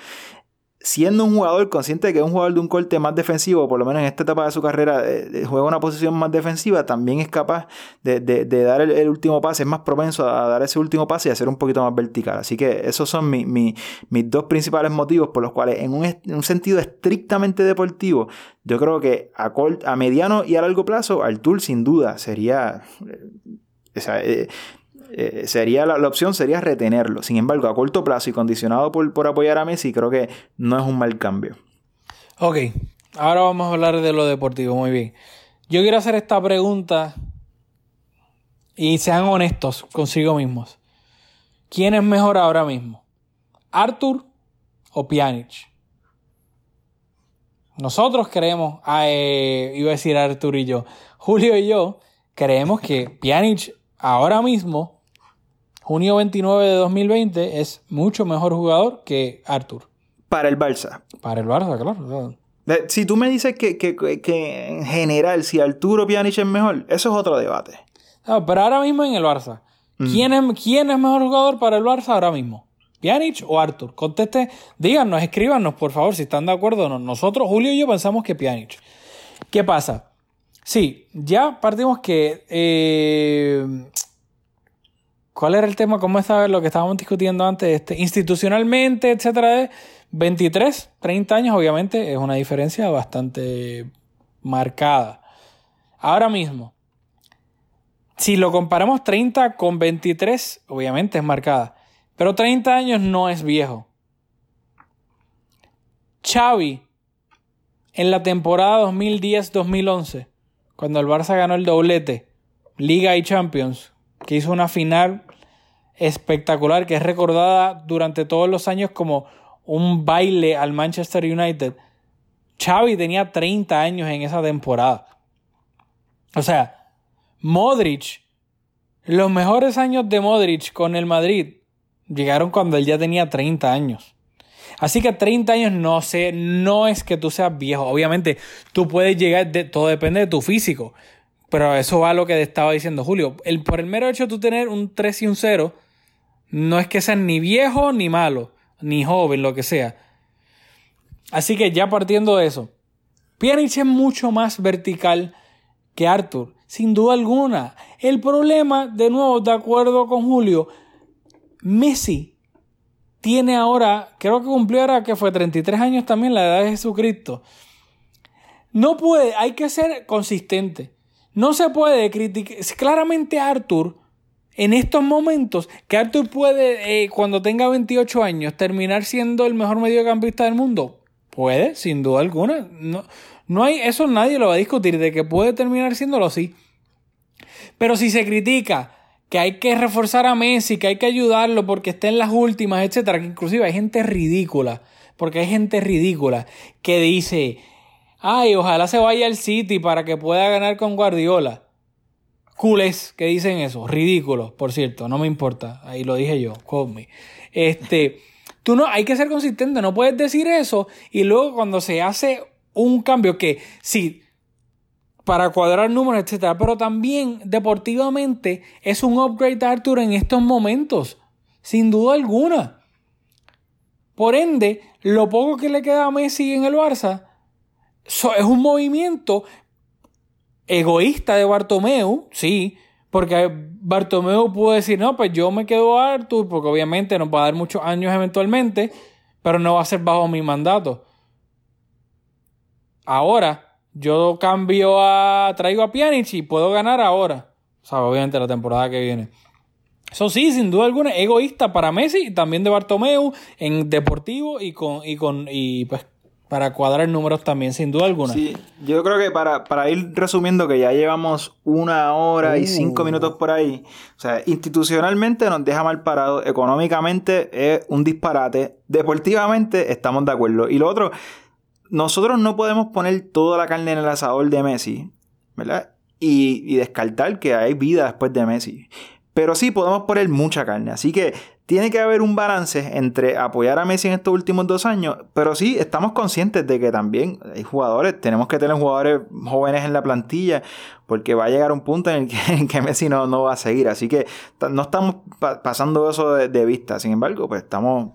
Speaker 6: siendo un jugador consciente de que es un jugador de un corte más defensivo, por lo menos en esta etapa de su carrera, eh, juega una posición más defensiva, también es capaz de, dar el, último pase, es más propenso a dar ese último pase y a un poquito más vertical. Así que esos son mis dos principales motivos por los cuales, en un, sentido estrictamente deportivo, yo creo que a, a mediano y a largo plazo, Artur sin duda sería... Eh, eh, sería la, opción sería retenerlo. Sin embargo, a corto plazo y condicionado por, por apoyar a Messi, creo que no es un mal cambio.
Speaker 1: Ok, ahora vamos a hablar de lo deportivo. Muy bien. Yo quiero hacer esta pregunta y sean honestos consigo mismos. ¿Quién es mejor ahora mismo? ¿Arthur o Pjanic? Nosotros creemos, ah, eh, iba a decir Arthur y yo, Julio y yo, creemos que Pjanic ahora mismo junio 29 de 2020 es mucho mejor jugador que Arthur.
Speaker 6: Para el Barça.
Speaker 1: Para el Barça, claro.
Speaker 6: Si tú me dices que, en general, si Arturo Pjanic es mejor, eso es otro debate.
Speaker 1: pero ahora mismo en el Barça. ¿Quién, es, ¿Quién es mejor jugador para el Barça ahora mismo? ¿Pjanic o Arthur? Conteste, díganos, escríbanos, por favor, si están de acuerdo o no. Nosotros, Julio y yo, pensamos que Pjanic. ¿Qué pasa? Sí, ya partimos que eh, ¿Cuál era el tema? ¿Cómo estaba lo que estábamos discutiendo antes? Este, institucionalmente, etcétera, de 23, 30 años, obviamente, es una diferencia bastante marcada. Ahora mismo, si lo comparamos 30 con 23, obviamente es marcada. Pero 30 años no es viejo. Xavi, en la temporada 2010-2011, cuando el Barça ganó el doblete, Liga y Champions, que hizo una final espectacular, que es recordada durante todos los años como un baile al Manchester United. Xavi tenía 30 años en esa temporada. O sea, Modric, los mejores años de Modric con el Madrid llegaron cuando él ya tenía 30 años. Así que 30 años no sé, no es que tú seas viejo. Obviamente, tú puedes llegar, de, todo depende de tu físico. Pero eso va a lo que estaba diciendo Julio. El, por el mero hecho de tú tener un 3 y un 0, no es que seas ni viejo ni malo, ni joven, lo que sea. Así que ya partiendo de eso, Pjanic es mucho más vertical que Arthur, sin duda alguna. El problema, de nuevo, de acuerdo con Julio, Messi tiene ahora, creo que cumplió ahora que fue 33 años también la edad de Jesucristo. No puede, hay que ser consistente. No se puede criticar. Claramente Arthur en estos momentos que Arthur puede, eh, cuando tenga 28 años, terminar siendo el mejor mediocampista del mundo? Puede, sin duda alguna. No, no hay, eso nadie lo va a discutir, de que puede terminar siéndolo así. Pero si se critica que hay que reforzar a Messi, que hay que ayudarlo porque está en las últimas, etcétera, que inclusive hay gente ridícula, porque hay gente ridícula que dice, ay, ojalá se vaya al City para que pueda ganar con Guardiola. Cules que dicen eso, ridículos, por cierto, no me importa, ahí lo dije yo, call. Este, tú no, hay que ser consistente, no puedes decir eso y luego cuando se hace un cambio que sí, para cuadrar números, etcétera, pero también deportivamente es un upgrade de Arthur en estos momentos, sin duda alguna. Por ende, lo poco que le queda a Messi en el Barça es un movimiento egoísta de Bartomeu, sí, porque Bartomeu pudo decir, no, pues yo me quedo a Arthur, porque obviamente nos va a dar muchos años eventualmente, pero no va a ser bajo mi mandato. Ahora, yo cambio a. traigo a Pjanic y puedo ganar ahora. O sea, obviamente la temporada que viene. Eso sí, sin duda alguna, egoísta para Messi y también de Bartomeu en deportivo y con, y con, y pues para cuadrar números también, sin duda alguna.
Speaker 6: Sí, yo creo que para, para ir resumiendo que ya llevamos una hora y cinco
Speaker 1: Uh.
Speaker 6: minutos por ahí, o sea, institucionalmente nos deja mal parado, económicamente es un disparate, deportivamente estamos de acuerdo. Y lo otro, nosotros no podemos poner toda la carne en el asador de Messi, ¿verdad? Y, y descartar que hay vida después de Messi. Pero sí podemos poner mucha carne. Así que tiene que haber un balance entre apoyar a Messi en estos últimos dos años. Pero sí estamos conscientes de que también hay jugadores. Tenemos que tener jugadores jóvenes en la plantilla. Porque va a llegar un punto en el que, Messi no, no va a seguir. Así que no estamos pa- pasando eso de, vista. Sin embargo, pues estamos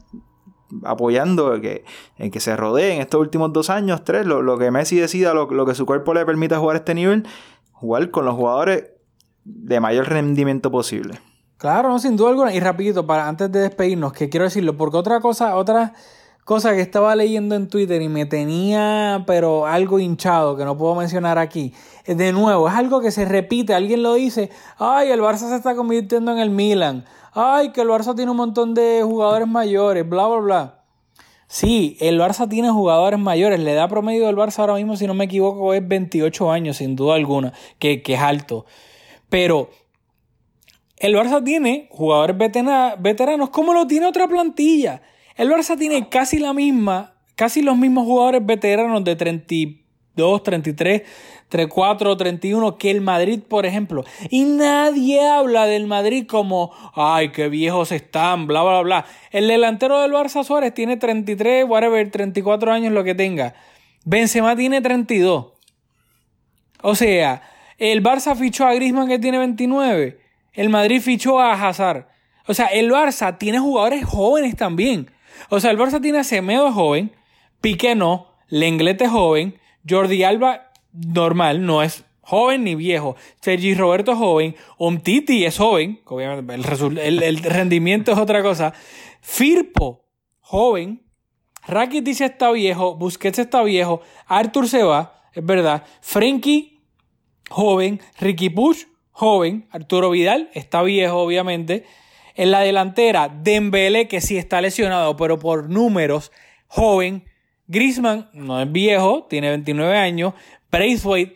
Speaker 6: apoyando que, que se rodee en estos últimos dos años, tres, lo, lo que Messi decida, lo, lo que su cuerpo le permita jugar a este nivel, jugar con los jugadores de mayor rendimiento posible.
Speaker 1: Claro, no, sin duda alguna. Y rapidito, para antes de despedirnos, que quiero decirlo, porque otra cosa, otra cosa que estaba leyendo en Twitter y me tenía, pero algo hinchado que no puedo mencionar aquí. De nuevo, es algo que se repite. Alguien lo dice, ay, el Barça se está convirtiendo en el Milan. Ay, que el Barça tiene un montón de jugadores mayores, bla, bla, bla. Sí, el Barça tiene jugadores mayores. La edad promedio del Barça ahora mismo, si no me equivoco, es 28 años, sin duda alguna, que, que es alto. Pero el Barça tiene jugadores vetera- veteranos como lo tiene otra plantilla. El Barça tiene casi la misma, casi los mismos jugadores veteranos de 32, 33, 34, 31 que el Madrid, por ejemplo. Y nadie habla del Madrid como, ay, qué viejos están, bla, bla, bla. El delantero del Barça Suárez tiene 33, whatever, 34 años, lo que tenga. Benzema tiene 32. O sea, el Barça fichó a Griezmann que tiene 29. El Madrid fichó a Hazard. O sea, el Barça tiene jugadores jóvenes también. O sea, el Barça tiene a Semedo joven, Piqué no, Lenglet es joven, Jordi Alba normal, no es joven ni viejo. Sergi Roberto joven, Omtiti es joven, obviamente el rendimiento es otra cosa. Firpo, joven, Rakitic está viejo, Busquets está viejo, Arthur se va, es verdad. Frenkie, joven. Ricky Push, joven. Arturo Vidal está viejo, obviamente. En la delantera, Dembele, que sí está lesionado, pero por números, joven. Griezmann no es viejo, tiene 29 años. Braithwaite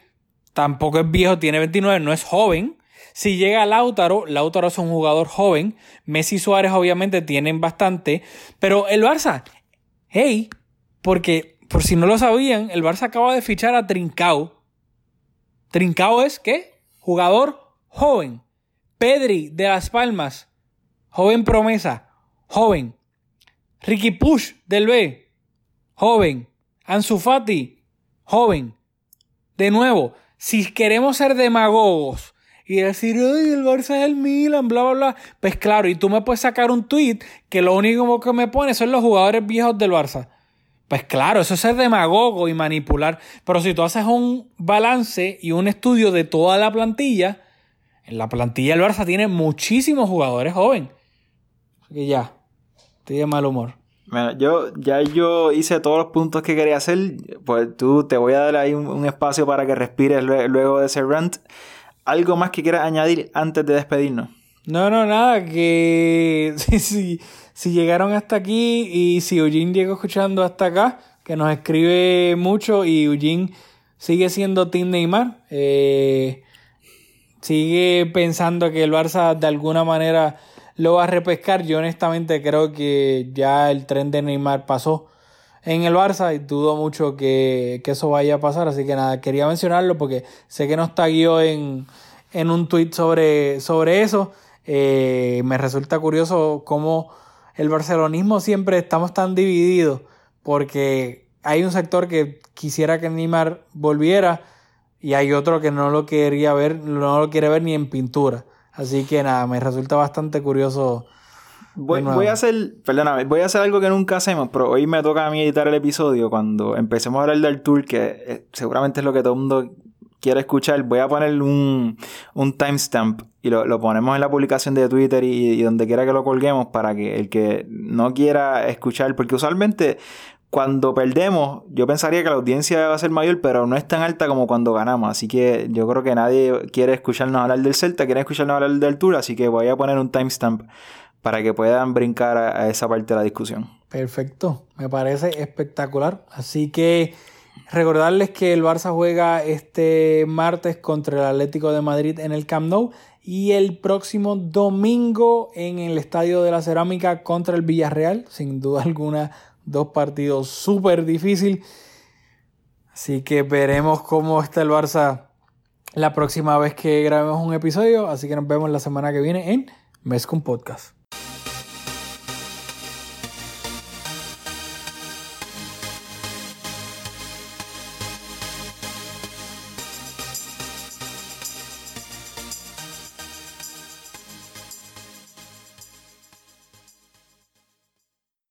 Speaker 1: tampoco es viejo, tiene 29, no es joven. Si llega Lautaro, Lautaro es un jugador joven. Messi Suárez obviamente tienen bastante. Pero el Barça, hey, porque por si no lo sabían, el Barça acaba de fichar a Trincao. Trincao es, ¿qué? Jugador joven. Pedri de Las Palmas, joven promesa, joven. Ricky Push del B, joven. Ansu Fati, joven. De nuevo, si queremos ser demagogos y decir, ay, el Barça es el Milan, bla, bla, bla, pues claro, y tú me puedes sacar un tweet que lo único que me pone son los jugadores viejos del Barça. Pues claro, eso es ser demagogo y manipular. Pero si tú haces un balance y un estudio de toda la plantilla, en la plantilla del Barça tiene muchísimos jugadores jóvenes. Así que ya, estoy de mal humor.
Speaker 6: Bueno, yo ya yo hice todos los puntos que quería hacer. Pues tú te voy a dar ahí un, un espacio para que respires lue- luego de ese rant. ¿Algo más que quieras añadir antes de despedirnos?
Speaker 1: No, no, nada, que si, si, si llegaron hasta aquí y si Eugene llegó escuchando hasta acá, que nos escribe mucho y Eugene sigue siendo Team Neymar. Eh, sigue pensando que el Barça de alguna manera lo va a repescar. Yo honestamente creo que ya el tren de Neymar pasó en el Barça y dudo mucho que, eso vaya a pasar. Así que nada, quería mencionarlo porque sé que nos taguió en, en un tweet sobre, sobre eso. Eh, me resulta curioso cómo el barcelonismo siempre estamos tan divididos porque hay un sector que quisiera que Neymar volviera y hay otro que no lo quería ver, no lo quiere ver ni en pintura. Así que nada, me resulta bastante curioso.
Speaker 6: Voy, a hacer, perdóname, voy a hacer algo que nunca hacemos, pero hoy me toca a mí editar el episodio cuando empecemos a hablar del tour, que eh, seguramente es lo que todo el mundo quiere escuchar. Voy a poner un, un timestamp y lo, ponemos en la publicación de Twitter y, y donde quiera que lo colguemos para que el que no quiera escuchar, porque usualmente cuando perdemos, yo pensaría que la audiencia va a ser mayor, pero no es tan alta como cuando ganamos. Así que yo creo que nadie quiere escucharnos hablar del Celta, quiere escucharnos hablar del Tour, así que voy a poner un timestamp para que puedan brincar a, esa parte de la discusión.
Speaker 1: Perfecto, me parece espectacular. Así que recordarles que el Barça juega este martes contra el Atlético de Madrid en el Camp Nou y el próximo domingo en el Estadio de la Cerámica contra el Villarreal, sin duda alguna Dos partidos súper difícil. Así que veremos cómo está el Barça la próxima vez que grabemos un episodio. Así que nos vemos la semana que viene en Mescom Podcast.